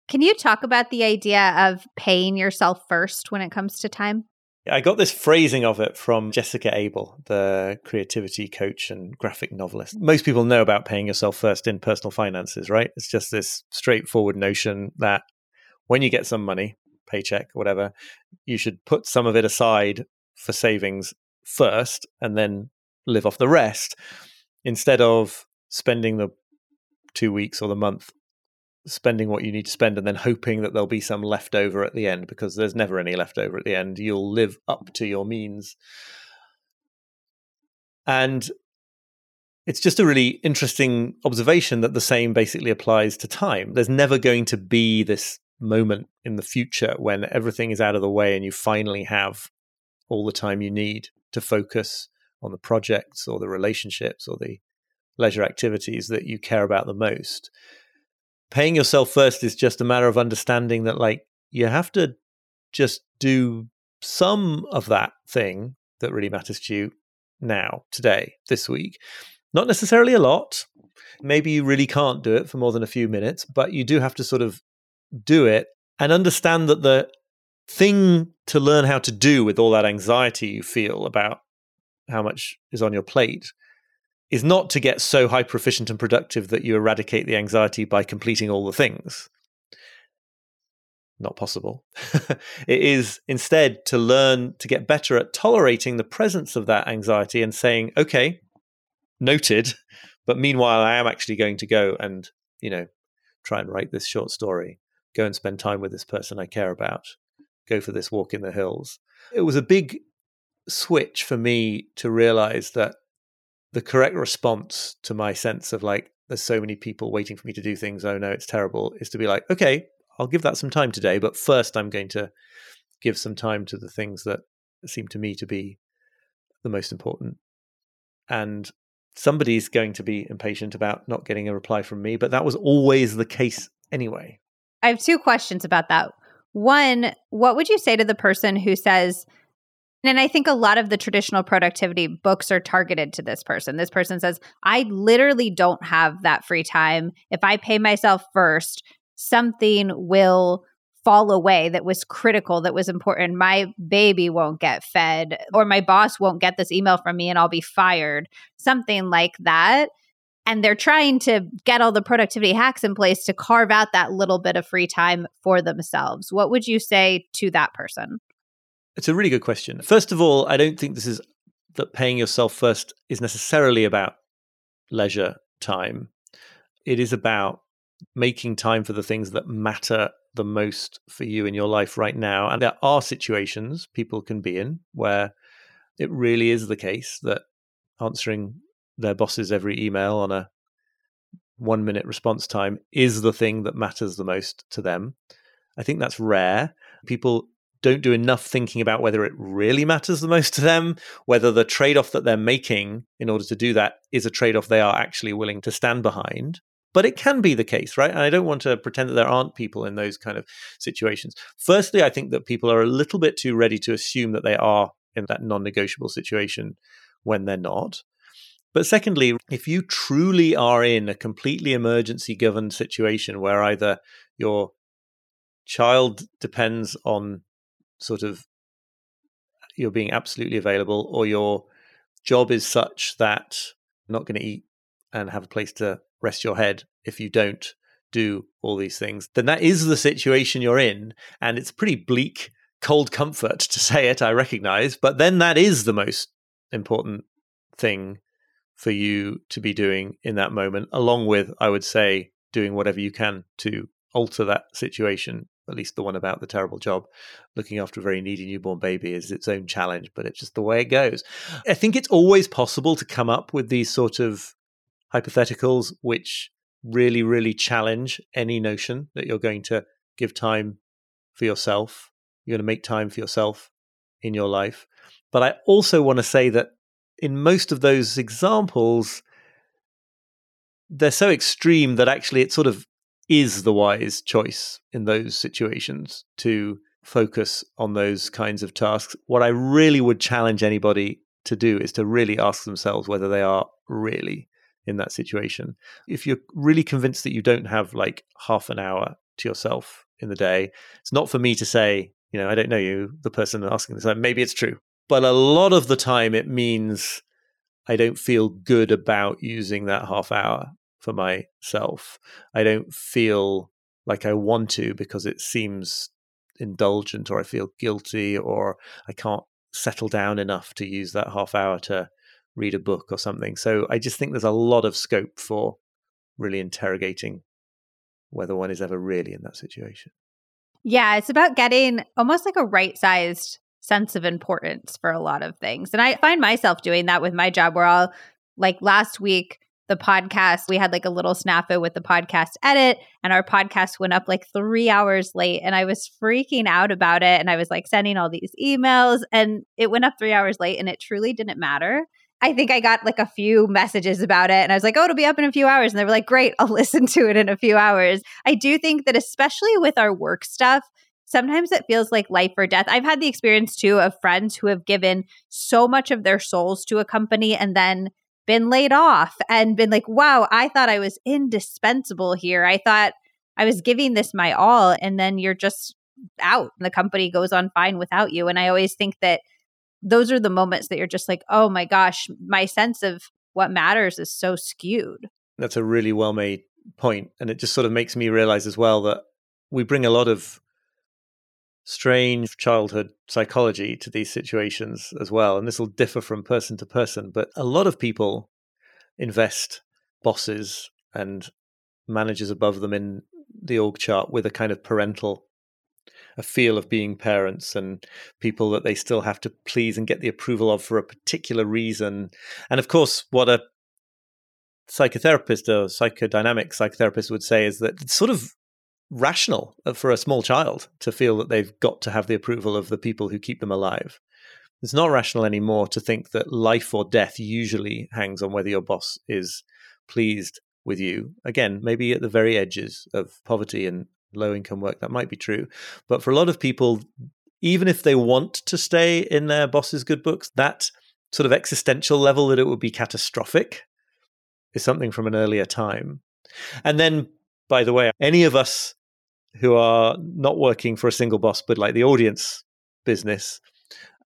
Can you talk about the idea of paying yourself first when it comes to time? I got this phrasing of it from Jessica Abel, the creativity coach and graphic novelist. Most people know about paying yourself first in personal finances, right? It's just this straightforward notion that when you get some money, paycheck, whatever, you should put some of it aside for savings first and then live off the rest instead of spending the two weeks or the month spending what you need to spend and then hoping that there'll be some left over at the end because there's never any left over at the end. You'll live up to your means. And it's just a really interesting observation that the same basically applies to time. There's never going to be this moment in the future when everything is out of the way and you finally have all the time you need to focus on the projects or the relationships or the leisure activities that you care about the most paying yourself first is just a matter of understanding that, like, you have to just do some of that thing that really matters to you now, today, this week. Not necessarily a lot. Maybe you really can't do it for more than a few minutes, but you do have to sort of do it and understand that the thing to learn how to do with all that anxiety you feel about how much is on your plate is not to get so hyper efficient and productive that you eradicate the anxiety by completing all the things. Not possible. <laughs> it is instead to learn to get better at tolerating the presence of that anxiety and saying, okay, noted, but meanwhile, I am actually going to go and, you know, try and write this short story, go and spend time with this person I care about, go for this walk in the hills. It was a big switch for me to realize that the correct response to my sense of like there's so many people waiting for me to do things. Oh no it's terrible is to be like okay i'll give that some time today but first i'm going to give some time to the things that seem to me to be the most important. And somebody's going to be impatient about not getting a reply from me but that was always the case anyway. I have two questions about that. One what would you say to the person who says and I think a lot of the traditional productivity books are targeted to this person. This person says, I literally don't have that free time. If I pay myself first, something will fall away that was critical, that was important. My baby won't get fed, or my boss won't get this email from me and I'll be fired, something like that. And they're trying to get all the productivity hacks in place to carve out that little bit of free time for themselves. What would you say to that person? It's a really good question. First of all, I don't think this is that paying yourself first is necessarily about leisure time. It is about making time for the things that matter the most for you in your life right now. And there are situations people can be in where it really is the case that answering their boss's every email on a one minute response time is the thing that matters the most to them. I think that's rare. People don't do enough thinking about whether it really matters the most to them, whether the trade off that they're making in order to do that is a trade off they are actually willing to stand behind. But it can be the case, right? And I don't want to pretend that there aren't people in those kind of situations. Firstly, I think that people are a little bit too ready to assume that they are in that non negotiable situation when they're not. But secondly, if you truly are in a completely emergency governed situation where either your child depends on sort of you're being absolutely available or your job is such that you're not going to eat and have a place to rest your head if you don't do all these things, then that is the situation you're in. And it's pretty bleak, cold comfort to <laughs> say it, I recognize. But then that is the most important thing for you to be doing in that moment, along with, I would say, doing whatever you can to alter that situation at least the one about the terrible job looking after a very needy newborn baby is its own challenge but it's just the way it goes. I think it's always possible to come up with these sort of hypotheticals which really really challenge any notion that you're going to give time for yourself you're going to make time for yourself in your life. But i also want to say that in most of those examples they're so extreme that actually it sort of is the wise choice in those situations to focus on those kinds of tasks. What I really would challenge anybody to do is to really ask themselves whether they are really in that situation. If you're really convinced that you don't have like half an hour to yourself in the day, it's not for me to say, you know, I don't know you, the person asking this, maybe it's true. But a lot of the time it means I don't feel good about using that half hour for myself. I don't feel like I want to because it seems indulgent or I feel guilty or I can't settle down enough to use that half hour to read a book or something. So I just think there's a lot of scope for really interrogating whether one is ever really in that situation. Yeah, it's about getting almost like a right sized sense of importance for a lot of things. And I find myself doing that with my job where I'll, like last week, the podcast. We had like a little snafu with the podcast edit, and our podcast went up like three hours late. And I was freaking out about it. And I was like sending all these emails, and it went up three hours late, and it truly didn't matter. I think I got like a few messages about it and I was like, oh, it'll be up in a few hours. And they were like, great, I'll <laughs> listen to it in a few hours. I do think that, especially with our work stuff, sometimes it feels like life or death. I've had the experience too of friends who have given so much of their souls to a company and then been laid off and been like, wow, I thought I was indispensable here. I thought I was giving this my all. And then you're just out and the company goes on fine without you. And I always think that those are the moments that you're just like, oh my gosh, my sense of what matters is so skewed. That's a really well made point, And it just sort of makes me realize as well that we bring a lot of strange childhood psychology to these situations as well. And this will differ from person to person, but a lot of people invest bosses and managers above them in the org chart with a kind of parental a feel of being parents and people that they still have to please and get the approval of for a particular reason. And of course, what a psychotherapist or psychodynamic psychotherapist would say is that it's sort of rational for a small child to feel that they've got to have the approval of the people who keep them alive. It's not rational anymore to think that life or death usually hangs on whether your boss is pleased with you. Again, maybe at the very edges of poverty and low income work, that might be true. But for a lot of people, even if they want to stay in their boss's good books, that sort of existential level that it would be catastrophic is something from an earlier time. And then, by the way, any of us who are not working for a single boss, but like the audience business,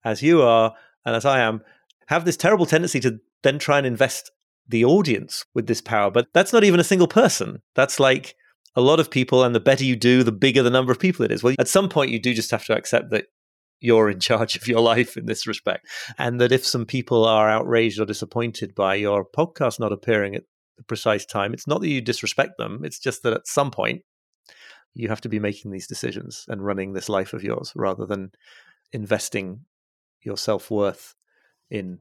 as you are and as I am, have this terrible tendency to then try and invest the audience with this power. But that's not even a single person. That's like a lot of people, and the better you do, the bigger the number of people it is. Well, at some point, you do just have to accept that you're in charge of your <laughs> life in this respect. And that if some people are outraged or disappointed by your podcast not appearing at the precise time, it's not that you disrespect them, it's just that at some point, you have to be making these decisions and running this life of yours rather than investing your self worth in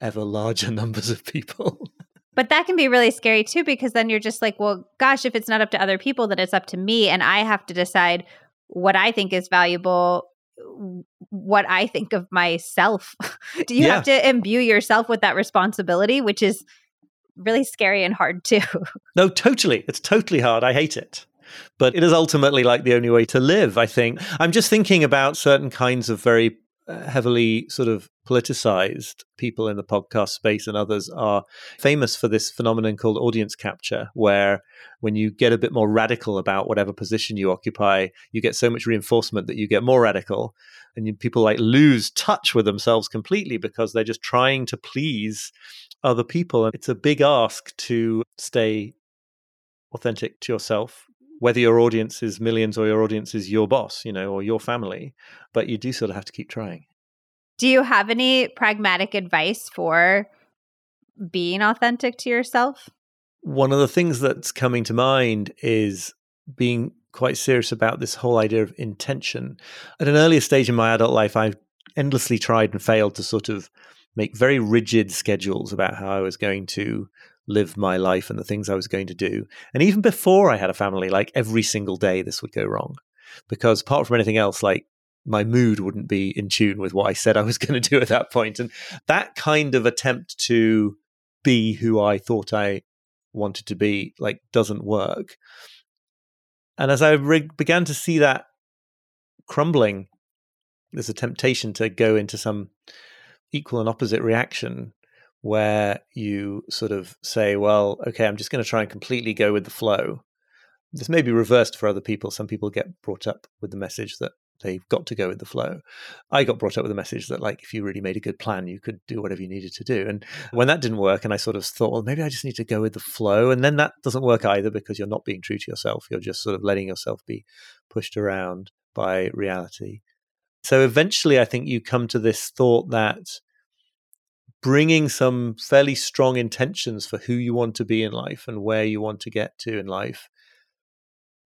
ever larger <laughs> numbers of people. But that can be really scary too, because then you're just like, well, gosh, if it's not up to other people, then it's up to me. And I have to decide what I think is valuable, what I think of myself. <laughs> Do you yeah. have to imbue yourself with that responsibility, which is really scary and hard too? No, totally. It's totally hard. I hate it. But it is ultimately like the only way to live, I think. I'm just thinking about certain kinds of very uh, heavily sort of politicized people in the podcast space and others are famous for this phenomenon called audience capture, where when you get a bit more radical about whatever position you occupy, you get so much reinforcement that you get more radical. And people like lose touch with themselves completely because they're just trying to please other people. And it's a big ask to stay authentic to yourself whether your audience is millions or your audience is your boss, you know, or your family, but you do sort of have to keep trying. Do you have any pragmatic advice for being authentic to yourself? One of the things that's coming to mind is being quite serious about this whole idea of intention. At an earlier stage in my adult life, I've endlessly tried and failed to sort of make very rigid schedules about how I was going to live my life and the things I was going to do. And even before I had a family, like every single day, this would go wrong. Because apart from anything else, like my mood wouldn't be in tune with what I said I was <laughs> going to do at that point. And that kind of attempt to be who I thought I wanted to be, like, doesn't work. And as I re- began to see that crumbling, there's a temptation to go into some equal and opposite reaction where you sort of say, well, okay, I'm just going to try and completely go with the flow. This may be reversed for other people. Some people get brought up with the message that they've got to go with the flow. I got brought up with the message that, like, if you really made a good plan, you could do whatever you needed to do. And when that didn't work, and I sort of thought, well, maybe I just need to go with the flow. And then that doesn't work either because you're not being true to yourself. You're just sort of letting yourself be pushed around by reality. So eventually, I think you come to this thought that bringing some fairly strong intentions for who you want to be in life and where you want to get to in life,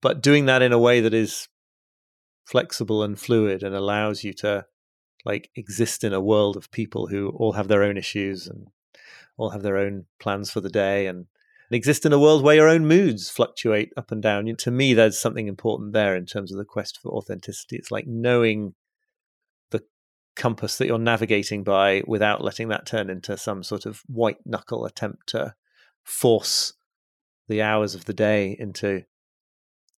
but doing that in a way that is flexible and fluid and allows you to like exist in a world of people who all have their own issues and all have their own plans for the day and, and exist in a world where your own moods fluctuate up and down. To me, there's something important there in terms of the quest for authenticity. It's like knowing compass that you're navigating by without letting that turn into some sort of white knuckle attempt to force the hours of the day into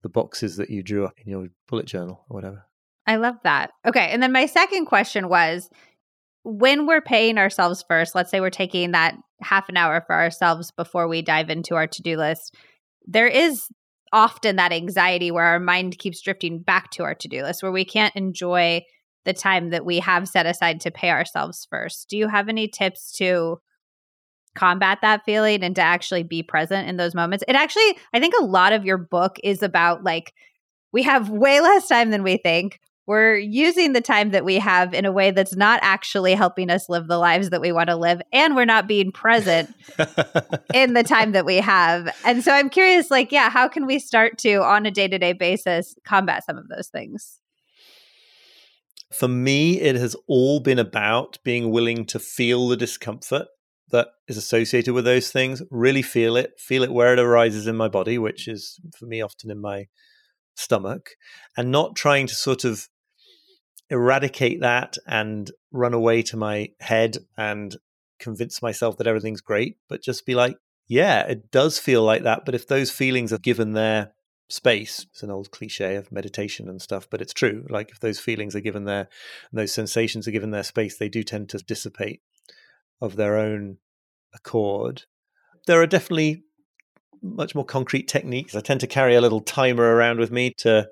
the boxes that you drew up in your bullet journal or whatever. I love that. Okay. And then my second question was when we're paying ourselves first, let's say we're taking that half an hour for ourselves before we dive into our to do list, there is often that anxiety where our mind keeps drifting back to our to do list, where we can't enjoy the time that we have set aside to pay ourselves first. Do you have any tips to combat that feeling and to actually be present in those moments? It actually, I think a lot of your book is about like, we have way less time than we think we're using the time that we have in a way that's not actually helping us live the lives that we want to live and we're not being present <laughs> in the time that we have and so i'm curious like yeah how can we start to on a day-to-day basis combat some of those things for me it has all been about being willing to feel the discomfort that is associated with those things really feel it feel it where it arises in my body which is for me often in my stomach and not trying to sort of eradicate that and run away to my head and convince myself that everything's great, but just be like, yeah, it does feel like that. But if those feelings are given their space, it's an old cliche of meditation and stuff, but it's true. Like if those feelings are given their, those sensations are given their space, they do tend to dissipate of their own accord. There are definitely much more concrete techniques. I tend to carry a little timer around with me to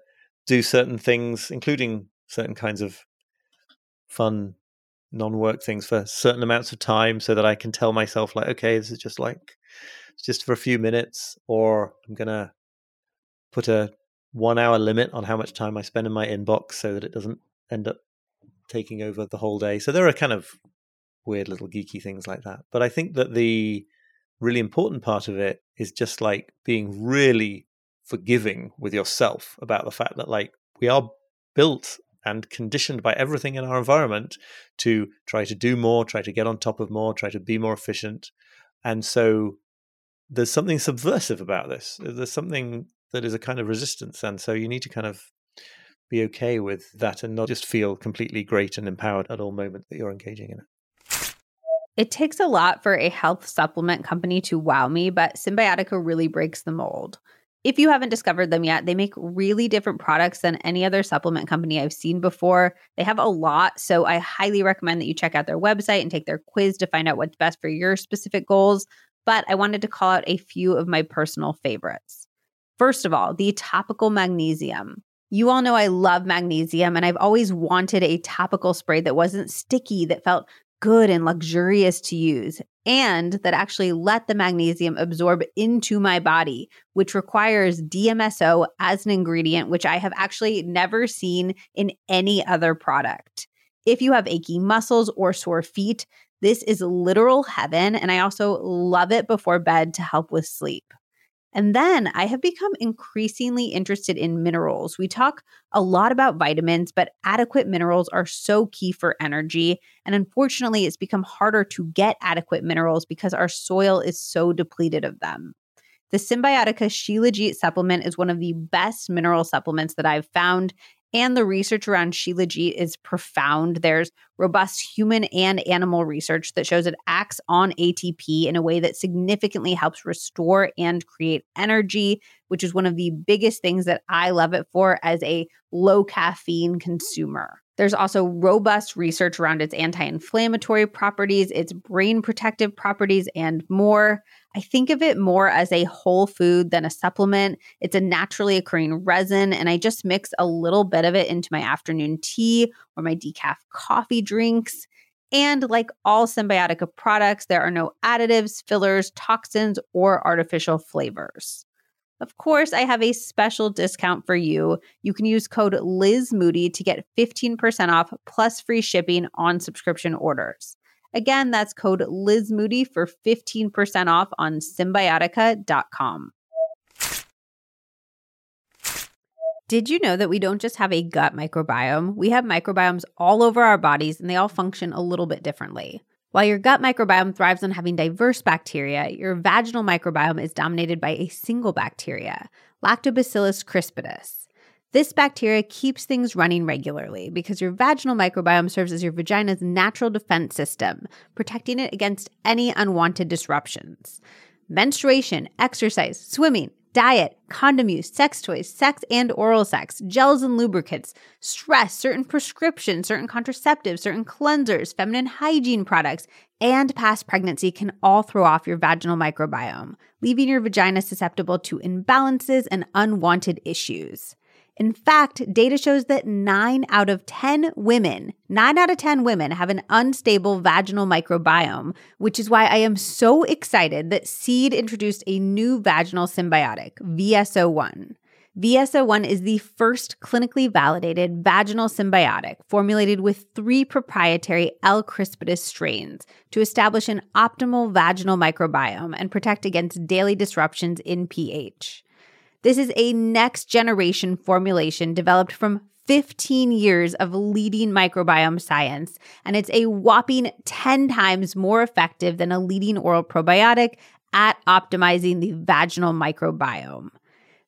do certain things, including certain kinds of fun non-work things for certain amounts of time so that I can tell myself like okay this is just like it's just for a few minutes or I'm going to put a 1 hour limit on how much time I spend in my inbox so that it doesn't end up taking over the whole day. So there are kind of weird little geeky things like that. But I think that the really important part of it is just like being really forgiving with yourself about the fact that like we are built and conditioned by everything in our environment to try to do more, try to get on top of more, try to be more efficient. And so there's something subversive about this. There's something that is a kind of resistance. And so you need to kind of be okay with that and not just feel completely great and empowered at all moments that you're engaging in it. It takes a lot for a health supplement company to wow me, but Cymbiotika really breaks the mold. If you haven't discovered them yet, they make really different products than any other supplement company I've seen before. They have a lot, so I highly recommend that you check out their website and take their quiz to find out what's best for your specific goals. But I wanted to call out a few of my personal favorites. First of all, the topical magnesium. You all know I love magnesium, and I've always wanted a topical spray that wasn't sticky, that felt good and luxurious to use and that actually let the magnesium absorb into my body, which requires DMSO as an ingredient, which I have actually never seen in any other product. If you have achy muscles or sore feet, this is literal heaven. And I also love it before bed to help with sleep. And then I have become increasingly interested in minerals. We talk a lot about vitamins, but adequate minerals are so key for energy. And unfortunately, it's become harder to get adequate minerals because our soil is so depleted of them. The Cymbiotika Shilajit supplement is one of the best mineral supplements that I've found, and the research around Shilajit is profound. There's robust human and animal research that shows it acts on ATP in a way that significantly helps restore and create energy, which is one of the biggest things that I love it for as a low caffeine consumer. There's also robust research around its anti inflammatory properties, its brain protective properties, and more. I think of it more as a whole food than a supplement. It's a naturally occurring resin, and I just mix a little bit of it into my afternoon tea or my decaf coffee drinks. And like all Cymbiotika products, there are no additives, fillers, toxins, or artificial flavors. Of course, I have a special discount for you. You can use code Liz Moody to get 15% off plus free shipping on subscription orders. Again, that's code Liz Moody for 15% off on cymbiotika.com. Did you know that we don't just have a gut microbiome? We have microbiomes all over our bodies and they all function a little bit differently. While your gut microbiome thrives on having diverse bacteria, your vaginal microbiome is dominated by a single bacteria, Lactobacillus crispatus. This bacteria keeps things running regularly because your vaginal microbiome serves as your vagina's natural defense system, protecting it against any unwanted disruptions. Menstruation, exercise, swimming, diet, condom use, sex toys, sex and oral sex, gels and lubricants, stress, certain prescriptions, certain contraceptives, certain cleansers, feminine hygiene products, and past pregnancy can all throw off your vaginal microbiome, leaving your vagina susceptible to imbalances and unwanted issues. In fact, data shows that 9 out of 10 women, 9 out of 10 women have an unstable vaginal microbiome, which is why I am so excited that Seed introduced a new vaginal symbiotic, VSO1. VSO1 is the first clinically validated vaginal symbiotic formulated with three proprietary L. crispatus strains to establish an optimal vaginal microbiome and protect against daily disruptions in pH. This is a next generation formulation developed from 15 years of leading microbiome science, and it's a whopping 10 times more effective than a leading oral probiotic at optimizing the vaginal microbiome.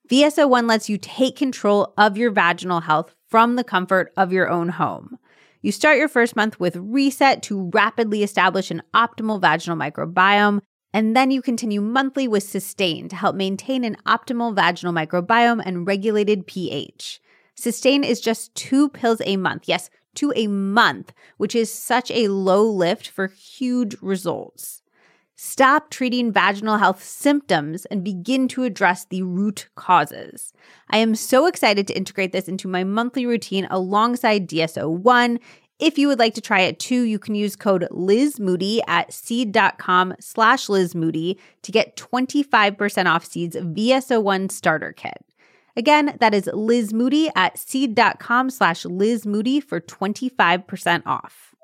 VSO1 lets you take control of your vaginal health from the comfort of your own home. You start your first month with Reset to rapidly establish an optimal vaginal microbiome. And then you continue monthly with Sustain to help maintain an optimal vaginal microbiome and regulated pH. Sustain is just two pills a month. Yes, two a month, which is such a low lift for huge results. Stop treating vaginal health symptoms and begin to address the root causes. I am so excited to integrate this into my monthly routine alongside DSO1. If you would like to try it too, you can use code Liz Moody at seed.com slash Liz Moody to get 25% off Seed's VSO1 starter kit. Again, that is Liz Moody at seed.com slash Liz Moody for 25% off.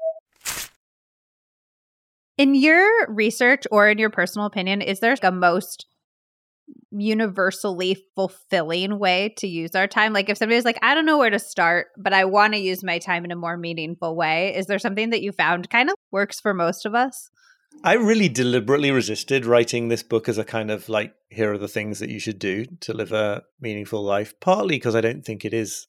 In your research or in your personal opinion, is there a most universally fulfilling way to use our time? Like if somebody's like, I don't know where to start, but I want to use my time in a more meaningful way, is there something that you found kind of works for most of us? I really deliberately resisted writing this book as a kind of like, here are the things that you should do to live a meaningful life, partly because I don't think it is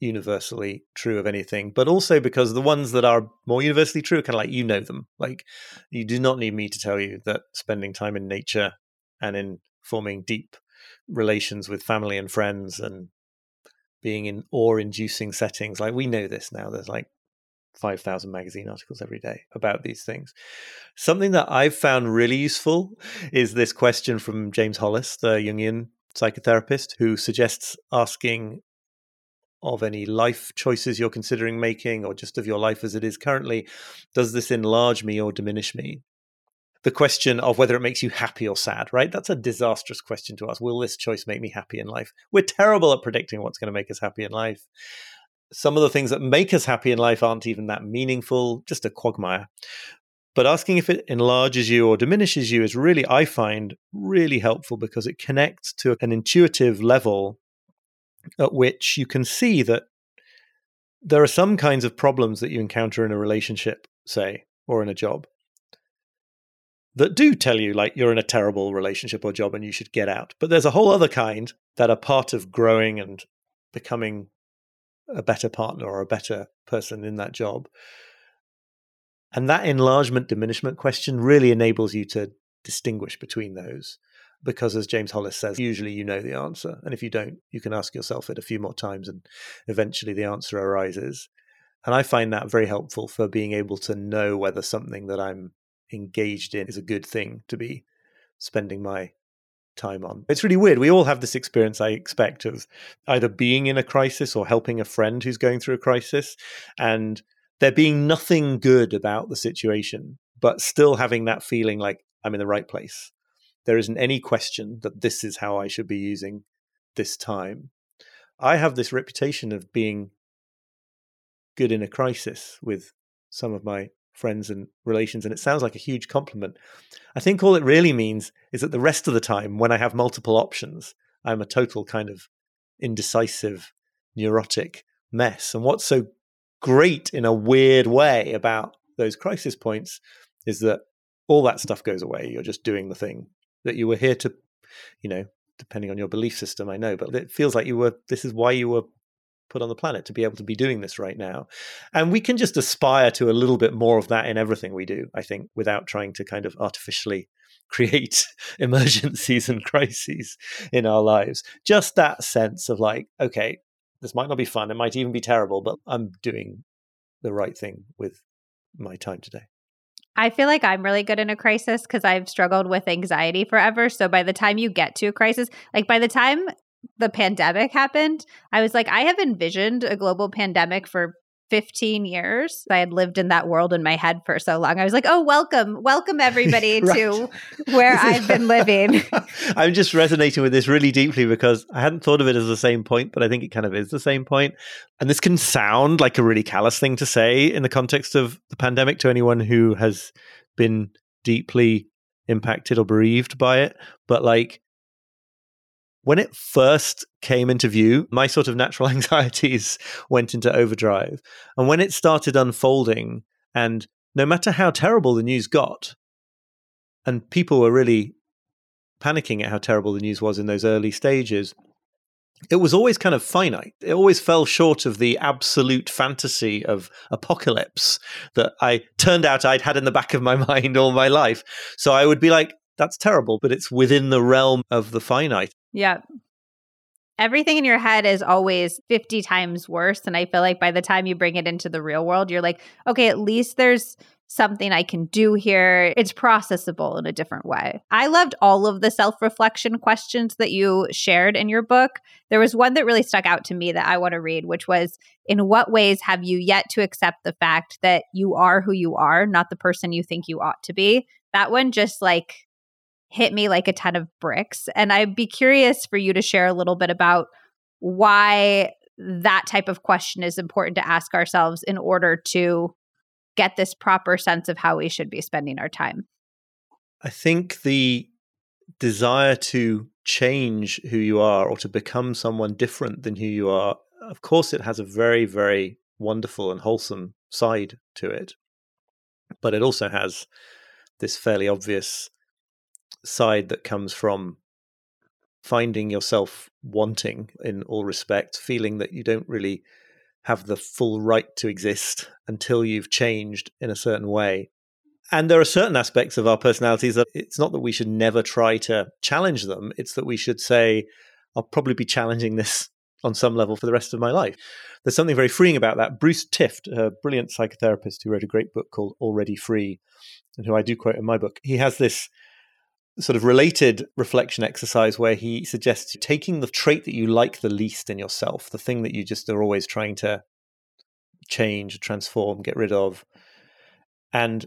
universally true of anything, but also because the ones that are more universally true are kind of like you know them. Like you do not need me to tell you that spending time in nature and in forming deep relations with family and friends and being in awe inducing settings. Like we know this now. There's like 5,000 magazine articles every day about these things. Something that I've found really useful is this question from James Hollis, the Jungian psychotherapist, who suggests asking of any life choices you're considering making or just of your life as it is currently, does this enlarge me or diminish me? The question of whether it makes you happy or sad, right? That's a disastrous question to ask. Will this choice make me happy in life? We're terrible at predicting what's going to make us happy in life. Some of the things that make us happy in life aren't even that meaningful, just a quagmire. But asking if it enlarges you or diminishes you is really, I find, really helpful because it connects to an intuitive level at which you can see that there are some kinds of problems that you encounter in a relationship, say, or in a job, that do tell you like you're in a terrible relationship or job and you should get out. But there's a whole other kind that are part of growing and becoming a better partner or a better person in that job. And that enlargement diminishment question really enables you to distinguish between those. Because as James Hollis says, usually you know the answer. And if you don't, you can ask yourself it a few more times and eventually the answer arises. And I find that very helpful for being able to know whether something that I'm engaged in is a good thing to be spending my time on. It's really weird. We all have this experience, I expect, of either being in a crisis or helping a friend who's going through a crisis and there being nothing good about the situation, but still having that feeling like I'm in the right place. There isn't any question that this is how I should be using this time. I have this reputation of being good in a crisis with some of my friends and relations, and it sounds like a huge compliment. I think all it really means is that the rest of the time, when I have multiple options, I'm a total kind of indecisive, neurotic mess. And what's so great in a weird way about those crisis points is that all that stuff goes away. You're just doing the thing that you were here to, you know, depending on your belief system, I know, but it feels like you were, this is why you were put on the planet to be able to be doing this right now. And we can just aspire to a little bit more of that in everything we do, I think, without trying to kind of artificially <laughs> create <laughs> emergencies and crises in our lives. Just that sense of like, okay, this might not be fun, it might even be terrible, but I'm doing the right thing with my time today. I feel like I'm really good in a crisis because I've struggled with anxiety forever. So by the time you get to a crisis, like by the time the pandemic happened, I was like, I have envisioned a global pandemic for 15 years. I had lived in that world in my head for so long. I was like, oh, welcome, welcome everybody <laughs> right. to where <laughs> I've been living. <laughs> I'm just resonating with this really deeply because I hadn't thought of it as the same point, but I think it kind of is the same point. And this can sound like a really callous thing to say in the context of the pandemic to anyone who has been deeply impacted or bereaved by it. But like, when it first came into view, my sort of natural <laughs> anxieties went into overdrive. And when it started unfolding, and no matter how terrible the news got, and people were really panicking at how terrible the news was in those early stages, it was always kind of finite. It always fell short of the absolute fantasy of apocalypse that I turned out I'd had in the back of my <laughs> mind all my life. So I would be like, that's terrible, but it's within the realm of the finite. Yeah. Everything in your head is always 50 times worse. And I feel like by the time you bring it into the real world, you're like, okay, at least there's something I can do here. It's processable in a different way. I loved all of the self reflection questions that you shared in your book. There was one that really stuck out to me that I want to read, which was In what ways have you yet to accept the fact that you are who you are, not the person you think you ought to be? That one just like hit me like a ton of bricks. And I'd be curious for you to share a little bit about why that type of question is important to ask ourselves in order to get this proper sense of how we should be spending our time. I think the desire to change who you are or to become someone different than who you are, of course, it has a very, very wonderful and wholesome side to it. But it also has this fairly obvious side that comes from finding yourself wanting in all respects, feeling that you don't really have the full right to exist until you've changed in a certain way. And there are certain aspects of our personalities that it's not that we should never try to challenge them, it's that we should say, I'll probably be challenging this <laughs> on some level for the rest of my life. There's something very freeing about that. Bruce Tift, a brilliant psychotherapist who wrote a great book called Already Free, and who I do quote in my book, he has this sort of related reflection exercise where he suggests taking the trait that you like the least in yourself, the thing that you just are always trying to change, transform, get rid of, and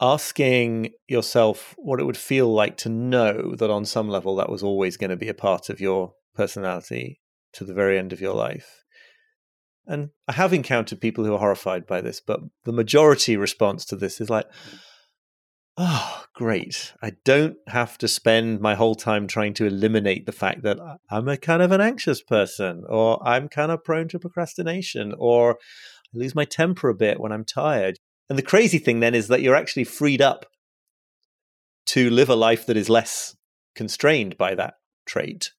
asking yourself what it would feel like to know that on some level that was always going to be a part of your personality to the very end of your life. And I have encountered people who are horrified by this, but the majority response to this is like, oh, great. I don't have to spend my whole time trying to eliminate the fact that I'm a kind of an anxious person, or I'm kind of prone to procrastination, or I lose my temper a bit when I'm tired. And the crazy thing then is that you're actually freed up to live a life that is less constrained by that trait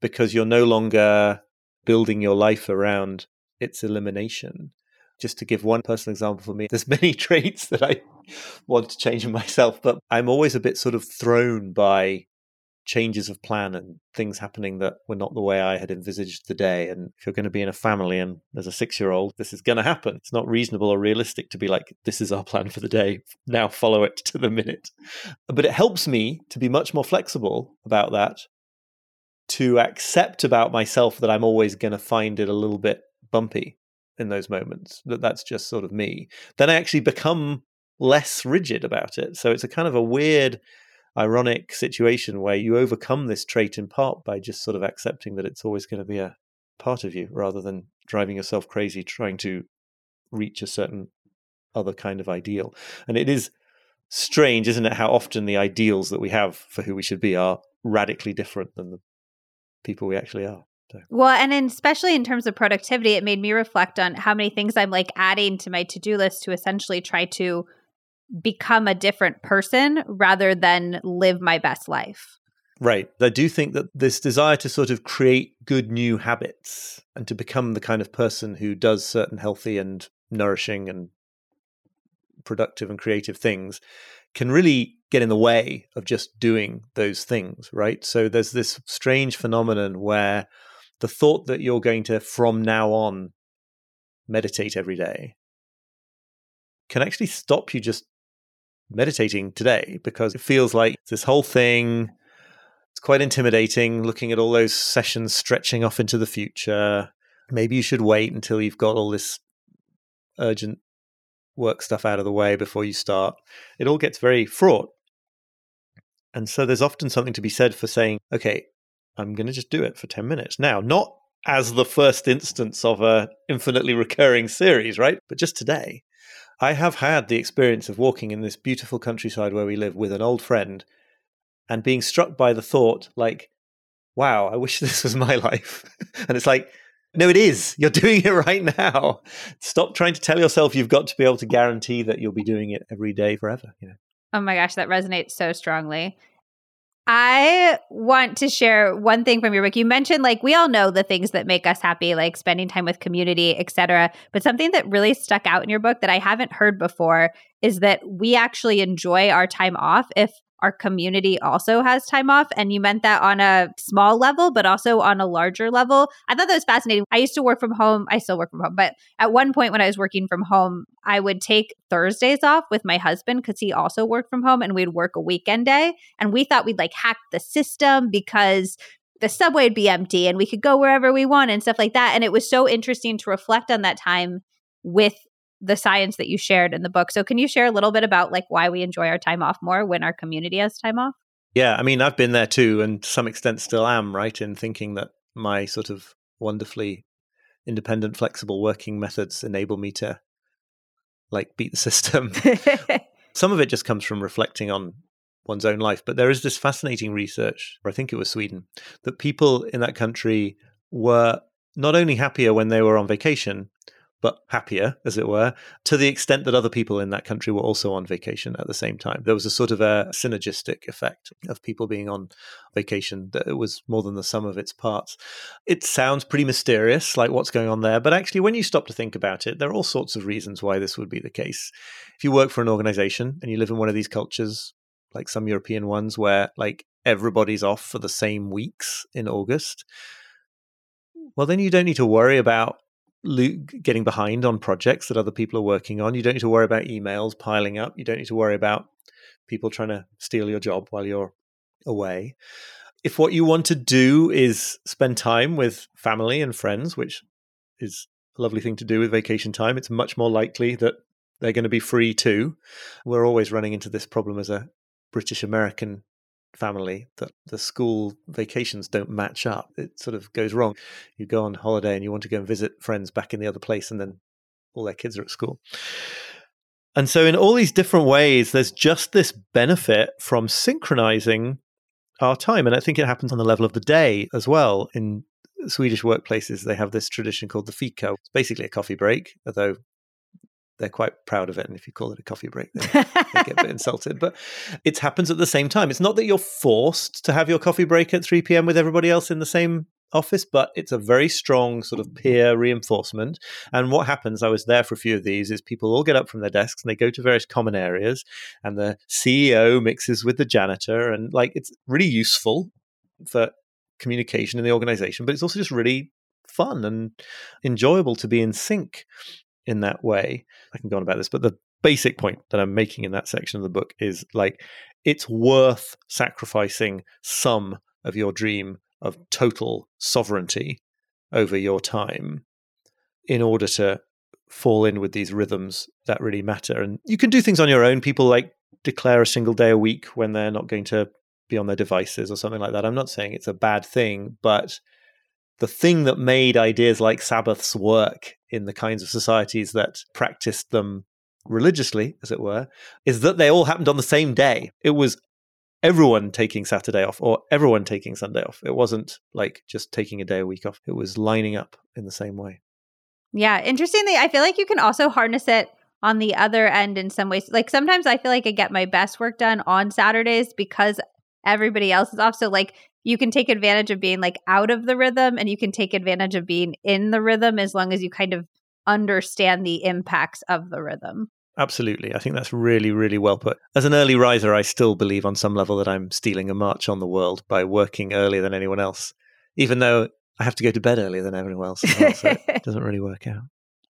because you're no longer building your life around its elimination just to give one personal example for me, there's <laughs> many traits that I want to change in myself, but I'm always a bit sort of thrown by changes of plan and things happening that were not the way I had envisaged the day. And if you're going to be in a family and there's a six year old, this is going to happen. It's not reasonable or realistic to be like, this is our plan for the day. Now follow it to the minute. But it helps me to be much more flexible about that, to accept about myself that I'm always going to find it a little bit bumpy in those moments that that's just sort of me then i actually become less rigid about it. So it's a kind of a weird ironic situation where you overcome this trait in part by just sort of accepting that it's always going to be a part of you rather than driving yourself crazy trying to reach a certain other kind of ideal. And it is strange isn't it how often the ideals that we have for who we should be are radically different than the people we actually are well, and in, especially in terms of productivity, it made me reflect on how many things I'm like adding to my to do list to essentially try to become a different person rather than live my best life. Right. I do think that this desire to sort of create good new habits and to become the kind of person who does certain healthy and nourishing and productive and creative things can really get in the way of just doing those things, right? So there's this strange phenomenon where the thought that you're going to, from now on, meditate every day can actually stop you just meditating today because it feels like this whole thing it's quite intimidating looking at all those sessions stretching off into the future. Maybe you should wait until you've got all this urgent work stuff out of the way before you start. It all gets very fraught. And so there's often something to be said for saying okay i'm going to just do it for 10 minutes now not as the first instance of a infinitely recurring series right but just today I have had the experience of walking in this beautiful countryside where we live with an old friend and being struck by the thought, like, wow, I wish <laughs> this was my life. <laughs> and it's like, no, it is. You're <laughs> doing it right now. Stop trying to tell yourself you've got to be able to guarantee that you'll be doing it every day forever. You know. Oh my gosh, that resonates so strongly. I want to share one thing from your book. You mentioned like we all know the things that make us happy, like spending time with community, etc. But something that really stuck out in your book that I haven't heard before is that we actually enjoy our time off if our community also has time off. And you meant that on a small level, but also on a larger level. I thought that was fascinating. I used to work from home. I still work from home. But at one point when I was working from home, I would take Thursdays off with my husband because he also worked from home and we'd work a weekend day. And we thought we'd like hack the system because the subway would be empty and we could go wherever we want and stuff like that. And it was so interesting to reflect on that time with the science that you shared in the book. So can you share a little bit about like why we enjoy our time off more when our community has time off? Yeah, I mean, I've been there too, and to some extent still am, right? In thinking that my sort of wonderfully independent, flexible working methods enable me to like beat the system. <laughs> <laughs> some of it just comes from reflecting on one's own life. But there is this fascinating research, or I think it was Sweden, that people in that country were not only happier when they were on vacation, but happier, as it were, to the extent that other people in that country were also on vacation at the same time. There was a sort of a synergistic effect of people being on vacation that it was more than the sum of its parts. It sounds pretty mysterious, like what's going on there, but actually, when you stop to think about it, there are all sorts of reasons why this would be the case. If you work for an organization and you live in one of these cultures, like some European ones, where like everybody's off for the same weeks in August, well, then you don't need to worry about getting behind on projects that other people are working on. You don't need to worry about emails piling up. You don't need to worry about people trying to steal your job while you're away. If what you want to do is spend time with family and friends, which is a lovely thing to do with vacation time, it's much more likely that they're going to be free too. We're always running into this problem as a British American family that the school vacations don't match up. It sort of goes wrong. You go on holiday and you want to go and visit friends back in the other place, and then all their kids are at school. And so, in all these different ways, there's just this benefit from synchronizing our time. And I think it happens on the level of the day as well. In Swedish workplaces, they have this tradition called the fika. It's basically a coffee break, although they're quite proud of it. And if you call it a coffee break, they, they get a bit <laughs> insulted. But it happens at the same time. It's not that you're forced to have your coffee break at 3 p.m. with everybody else in the same office, but it's a very strong sort of mm-hmm. peer reinforcement. And what happens, I was there for a few of these, is people all get up from their desks and they go to various common areas, and the CEO mixes with the janitor. And like it's really useful for communication in the organization, but it's also just really fun and enjoyable to be in sync in that way. I can go on about this, but the basic point that I'm making in that section of the book is like it's worth sacrificing some of your dream of total sovereignty over your time in order to fall in with these rhythms that really matter. And you can do things on your own. People like declare a single day a week when they're not going to be on their devices or something like that. I'm not saying it's a bad thing, but the thing that made ideas like Sabbaths work in the kinds of societies that practiced them religiously, as it were, is that they all happened on the same day. It was everyone taking Saturday off or everyone taking Sunday off. It wasn't like just taking a day a week off, it was lining up in the same way. Yeah. Interestingly, I feel like you can also harness it on the other end in some ways. Like sometimes I feel like I get my best work done on Saturdays because everybody else is off. So, like, you can take advantage of being like out of the rhythm and you can take advantage of being in the rhythm as long as you kind of understand the impacts of the rhythm. Absolutely. I think that's really, really well put. As an early riser, I still believe on some level that I'm stealing a march on the world by working earlier than anyone else, even though I have to go to bed earlier than everyone else. Well, so it <laughs> doesn't really work out.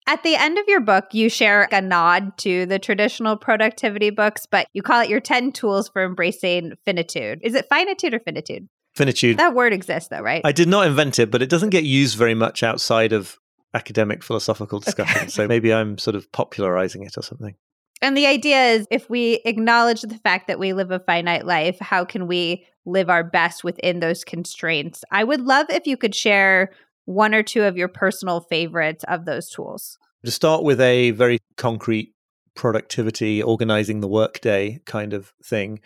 At the end of your book, you share a nod to the traditional productivity books, but you call it your 10 tools for embracing finitude. Is it finitude or finitude? Finitude. That word exists, though, right? I did not invent it, but it doesn't get used very much outside of academic philosophical discussion. Okay. So maybe I'm sort of popularizing it or something. And the idea is if we acknowledge the fact that we live a finite life, how can we live our best within those constraints? I would love if you could share one or two of your personal favorites of those tools. To start with a very concrete productivity, organizing the workday kind of thing,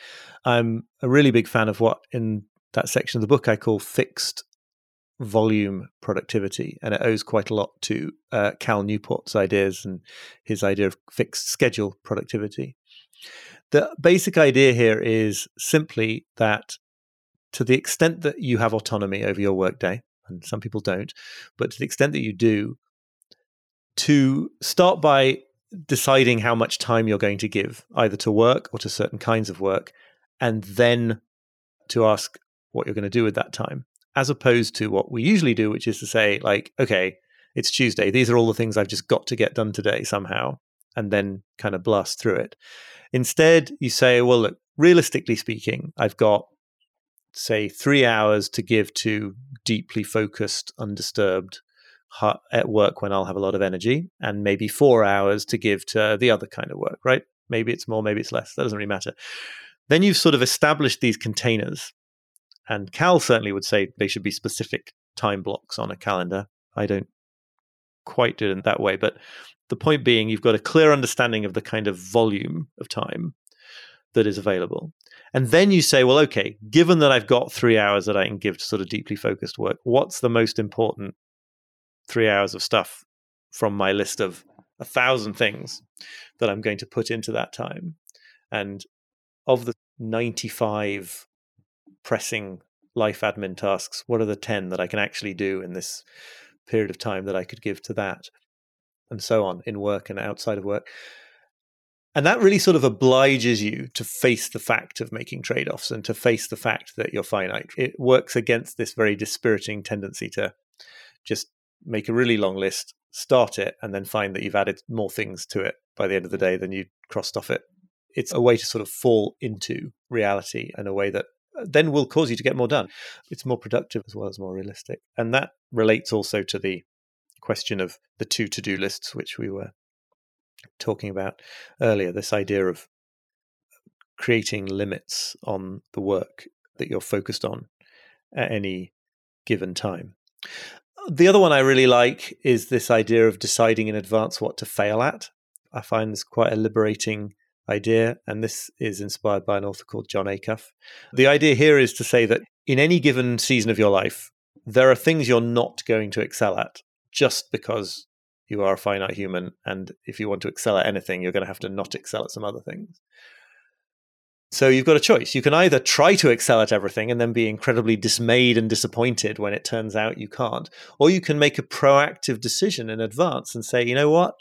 I'm a really big fan of what in that section of the book I call fixed volume productivity, and it owes quite a lot to uh, Cal Newport's ideas and his idea of fixed schedule productivity. The basic idea here is simply that to the extent that you have autonomy over your workday, and some people don't, but to the extent that you do, to start by deciding how much time you're going to give either to work or to certain kinds of work, and then to ask what you're going to do with that time as opposed to what we usually do, which is to say, like, okay, it's Tuesday. These are all the things I've just got to get done today somehow, and then kind of blast through it. Instead, you say, well, look, realistically speaking, I've got, say, three hours to give to deeply focused, undisturbed at work when I'll have a lot of energy, and maybe four hours to give to the other kind of work, right? Maybe it's more, maybe it's less. That doesn't really matter. Then you've sort of established these containers and Cal certainly would say they should be specific time blocks on a calendar. I don't quite do it in that way, but the point being, you've got a clear understanding of the kind of volume of time that is available. And then you say, well, okay, given that I've got three hours that I can give to sort of deeply focused work, what's the most important three hours of stuff from my list of a thousand things that I'm going to put into that time? And of the 95 pressing life admin tasks? What are the 10 that I can actually do in this period of time that I could give to that? And so on in work and outside of work. And that really sort of obliges you to face the fact of making trade offs and to face the fact that you're finite. It works against this very dispiriting tendency to just make a really long list, start it, and then find that you've added more things to it by the end of the day than you crossed off it. It's a way to sort of fall into reality in a way that then will cause you to get more done. It's more productive as well as more realistic. And that relates also to the question of the two to do lists, which we were talking about earlier. This idea of creating limits on the work that you're focused on at any given time. The other one I really like is this idea of deciding in advance what to fail at. I find this quite a liberating idea, and this is inspired by an author called Jon Acuff. The idea here is to say that in any given season of your life, there are things you're not going to excel at just because you are a finite human. And if you want to excel at anything, you're going to have to not excel at some other things. So you've got a choice. You can either try to excel at everything and then be incredibly dismayed and disappointed when it turns out you can't, or you can make a proactive decision in advance and say, you know what?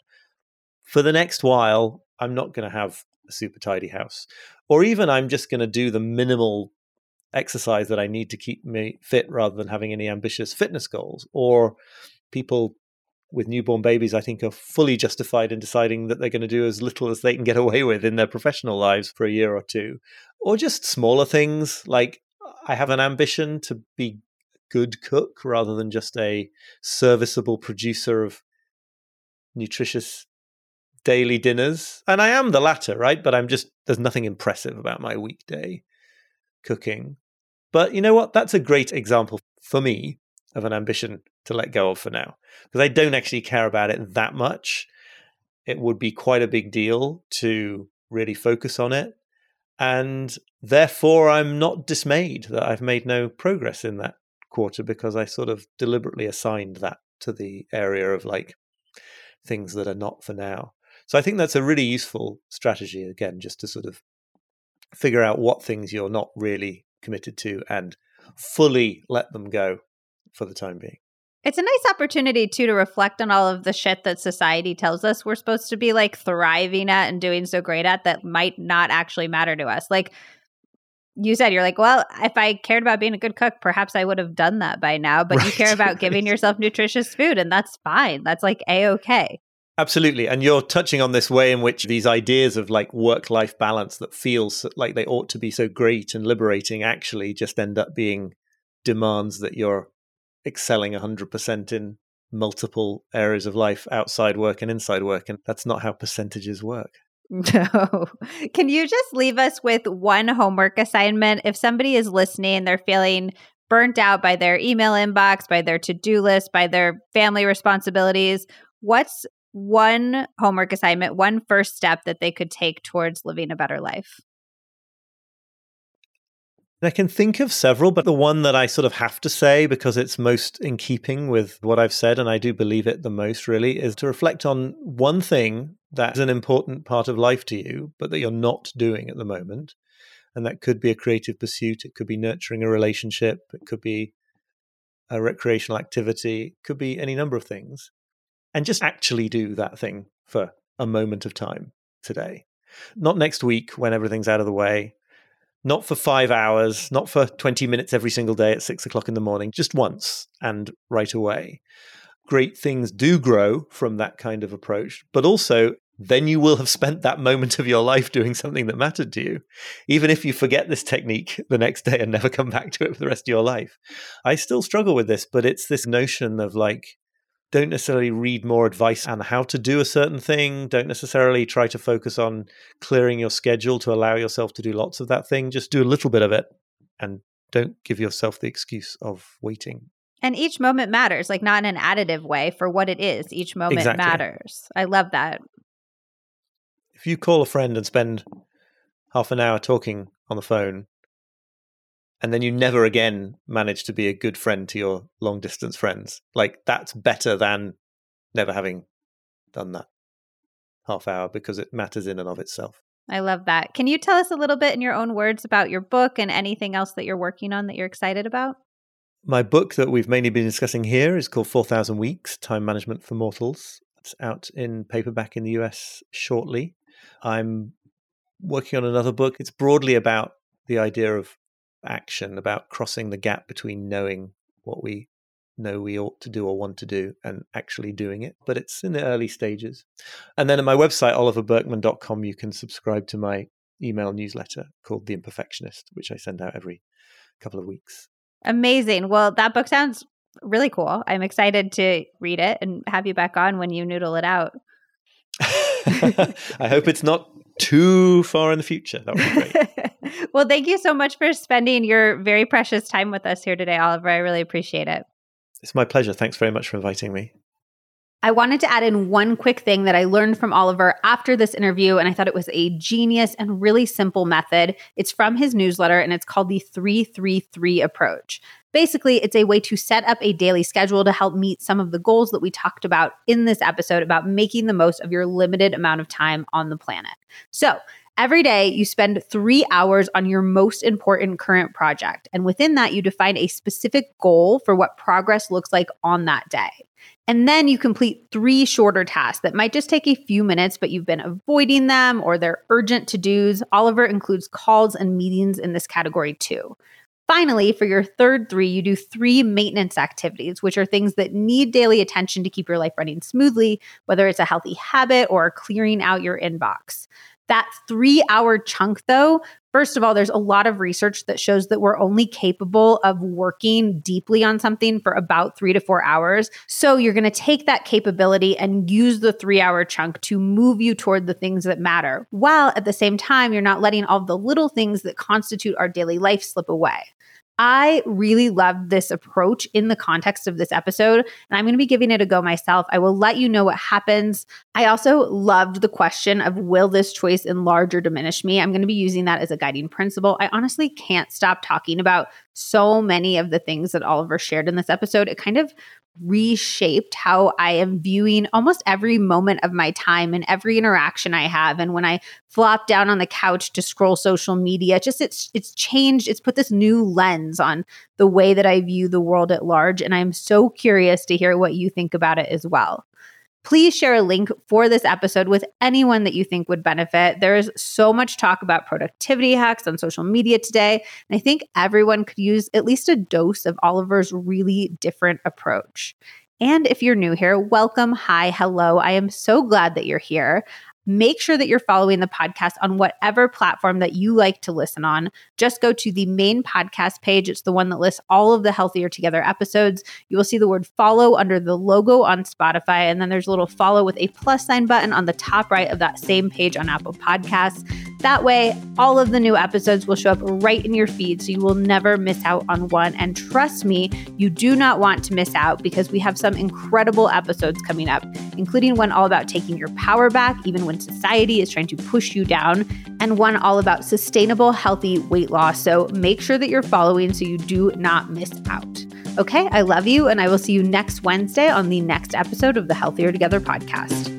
For the next while, I'm not going to have a super tidy house. Or even I'm just going to do the minimal exercise that I need to keep me fit rather than having any ambitious fitness goals. Or people with newborn babies, I think, are fully justified in deciding that they're going to do as little as they can get <laughs> away with in their professional lives for a year or two. Or just smaller things like I have an ambition to be a good cook rather than just a serviceable producer of nutritious daily dinners. And I am the latter, right? But I'm just, there's nothing impressive about my weekday cooking. But you know what? That's a great example for me of an ambition to let go of for now. Because I don't actually care about it that much. It would be quite a big deal to really focus on it. And therefore, I'm not dismayed that I've made no progress in that quarter because I sort of deliberately assigned that to the area of like things that are not for now. So I think that's a really useful strategy, again, just to sort of figure out what things you're not really committed to and fully let them go for the time being. It's a nice opportunity too to reflect on all of the shit that society tells us we're supposed to be like thriving at and doing so great at that might not actually matter to us. Like you said, you're like, well, if I cared about being a good cook, perhaps I would have done that by now. But right. you care about giving <laughs> yourself nutritious food, and that's fine. That's like a okay. Absolutely. And you're touching on this way in which these ideas of like work life balance that feels like they ought to be so great and liberating actually just end up being demands that you're excelling 100% in multiple areas of life outside work and inside work. And that's not how percentages work. <laughs> No. Can you just leave us with one homework assignment? If somebody is listening, they're feeling burnt out by their email inbox, by their to do list, by their family responsibilities, what's one homework assignment, one first step that they could take towards living a better life? I can think of several, but the one that I sort of have to say because it's most in keeping with what I've said, and I do believe it the most really, is to reflect on one thing that's an important part of life to you, but that you're not doing at the moment. And that could be a creative pursuit, it could be nurturing a relationship, it could be a recreational activity, it could be any number of things and just actually do that thing for a moment of time today. Not next week when everything's out of the way, not for five hours, not for 20 minutes every single day at six o'clock in the morning, just once and right away. Great things do grow from that kind of approach, but also then you will have spent that moment of your life doing something that mattered to you. Even if you forget this technique <laughs> the next day and never come back to it for the rest of your life. I still struggle with this, but it's this notion of like, don't necessarily read more advice on how to do a certain thing. Don't necessarily try to focus on clearing your schedule to allow yourself to do lots of that thing. Just do a little bit of it and don't give yourself the excuse of waiting. And each moment matters, like not in an additive way for what it is. Each moment exactly. matters. I love that. If you call a friend and spend half an hour talking on the phone, and then you never again manage to be a good friend to your long distance friends. Like that's better than never having done that half hour because it matters in and of itself. I love that. Can you tell us a little bit in your own words about your book and anything else that you're working on that you're excited about? My book that we've mainly been discussing here is called 4,000 Weeks Time Management for Mortals. It's out in paperback in the US shortly. I'm working on another book. It's broadly about the idea of action, about crossing the gap between knowing what we know we ought to do or want to do and actually doing it. But it's in the early stages. And then at my website, oliverburkeman.com, you can subscribe to my email newsletter called The Imperfectionist, which I send out every couple of weeks. Amazing. Well, that book sounds really cool. I'm excited to read it and have you back on when you noodle it out. <laughs> I hope it's not too far in the future. That would be great. <laughs> well, thank you so much for spending your very precious time with us here today, Oliver. I really appreciate it. It's my pleasure. Thanks very much for inviting me. I wanted to add in one quick thing that I learned from Oliver after this interview, and I thought it was a genius and really simple method. It's from his newsletter, and it's called the 333 approach. Basically, it's a way to set up a daily schedule to help meet some of the goals that we talked about in this episode about making the most of your limited amount of time on the planet. So, Every day, you spend three hours on your most important current project. And within that, you define a specific goal for what progress looks like on that day. And then you complete three shorter tasks that might just take a few minutes, but you've been avoiding them or they're urgent to dos. Oliver includes calls and meetings in this category too. Finally, for your third three, you do three maintenance activities, which are things that need daily attention to keep your life running smoothly, whether it's a healthy habit or clearing out your inbox. That three hour chunk, though, first of all, there's a lot of research that shows that we're only capable of working deeply on something for about three to four hours. So you're going to take that capability and use the three hour chunk to move you toward the things that matter, while at the same time, you're not letting all the little things that constitute our daily life slip away. I really love this approach in the context of this episode, and I'm going to be giving it a go myself. I will let you know what happens. I also loved the question of will this choice enlarge or diminish me? I'm going to be using that as a guiding principle. I honestly can't stop talking about so many of the things that Oliver shared in this episode. It kind of reshaped how I am viewing almost every moment of my time and every interaction I have. And when I flop down on the couch to scroll social media, just it's it's changed. It's put this new lens on the way that I view the world at large. And I'm so curious to hear what you think about it as well. Please share a link for this episode with anyone that you think would benefit. There is so much talk about productivity hacks on social media today. And I think everyone could use at least a dose of Oliver's really different approach. And if you're new here, welcome. Hi, hello. I am so glad that you're here. Make sure that you're following the podcast on whatever platform that you like to listen on. Just go to the main podcast page. It's the one that lists all of the Healthier Together episodes. You will see the word follow under the logo on Spotify. And then there's a little follow with a plus sign button on the top right of that same page on Apple Podcasts. That way, all of the new episodes will show up right in your feed so you will never miss out on one. And trust me, you do not want to miss out because we have some incredible episodes coming up, including one all about taking your power back, even when society is trying to push you down, and one all about sustainable, healthy weight loss. So make sure that you're following so you do not miss out. Okay, I love you, and I will see you next Wednesday on the next episode of the Healthier Together podcast.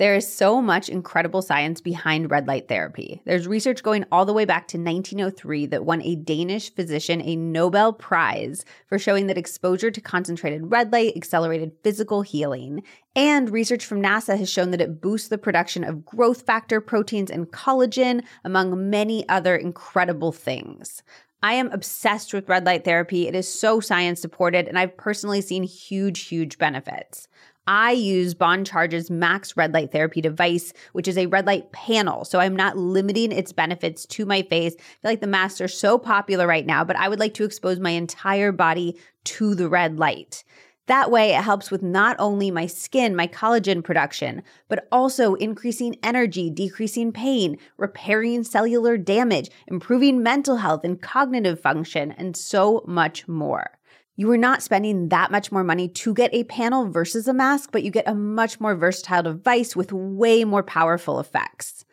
There is so much incredible science behind red light therapy. There's research going all the way back to 1903 that won a Danish physician a Nobel Prize for showing that exposure to concentrated red light accelerated physical healing. And research from NASA has shown that it boosts the production of growth factor proteins and collagen, among many other incredible things. I am obsessed with red light therapy. It is so science supported, and I've personally seen huge, huge benefits. I use Bon Charge's Max Red Light Therapy device, which is a red light panel. So I'm not limiting its benefits to my face. I feel like the masks are so popular right now, but I would like to expose my entire body to the red light. That way, it helps with not only my skin, my collagen production, but also increasing energy, decreasing pain, repairing cellular damage, improving mental health and cognitive function, and so much more you are not spending that much more money to get a panel versus a mask, but you get a much more versatile device with way more powerful effects.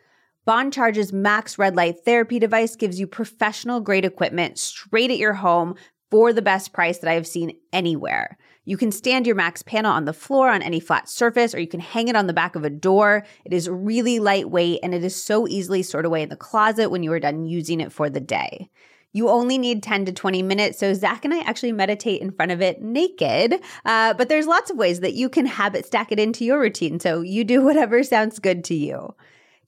Bon Charge's Max Red Light Therapy device gives you professional grade equipment straight at your home for the best price that I have seen anywhere. You can stand your Max panel on the floor on any flat surface, or you can hang it on the back of a door. It is really lightweight and it is so easily stored away in the closet when you are done using it for the day. You only need 10 to 20 minutes. So, Zach and I actually meditate in front of it naked. Uh, but there's lots of ways that you can habit stack it into your routine. So, you do <laughs> whatever sounds good to you.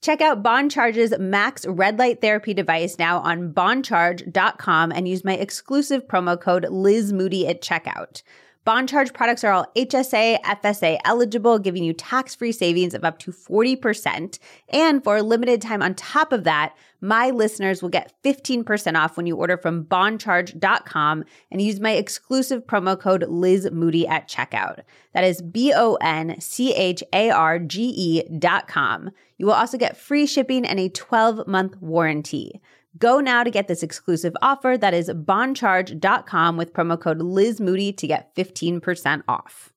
Check out Bon Charge's Max Red Light Therapy device now on boncharge.com and use my exclusive promo code Liz Moody at checkout. Bon Charge products are all HSA, FSA eligible, giving you tax free savings of up to 40%. And for a limited time on top of that, my listeners will get 15% off when you order from boncharge.com and use my exclusive promo code Liz Moody at checkout. That is B O N C H A R G E.com. You will also get free shipping and a 12 month warranty. Go now to get this exclusive offer that is boncharge.com with promo code Liz Moody to get 15% off.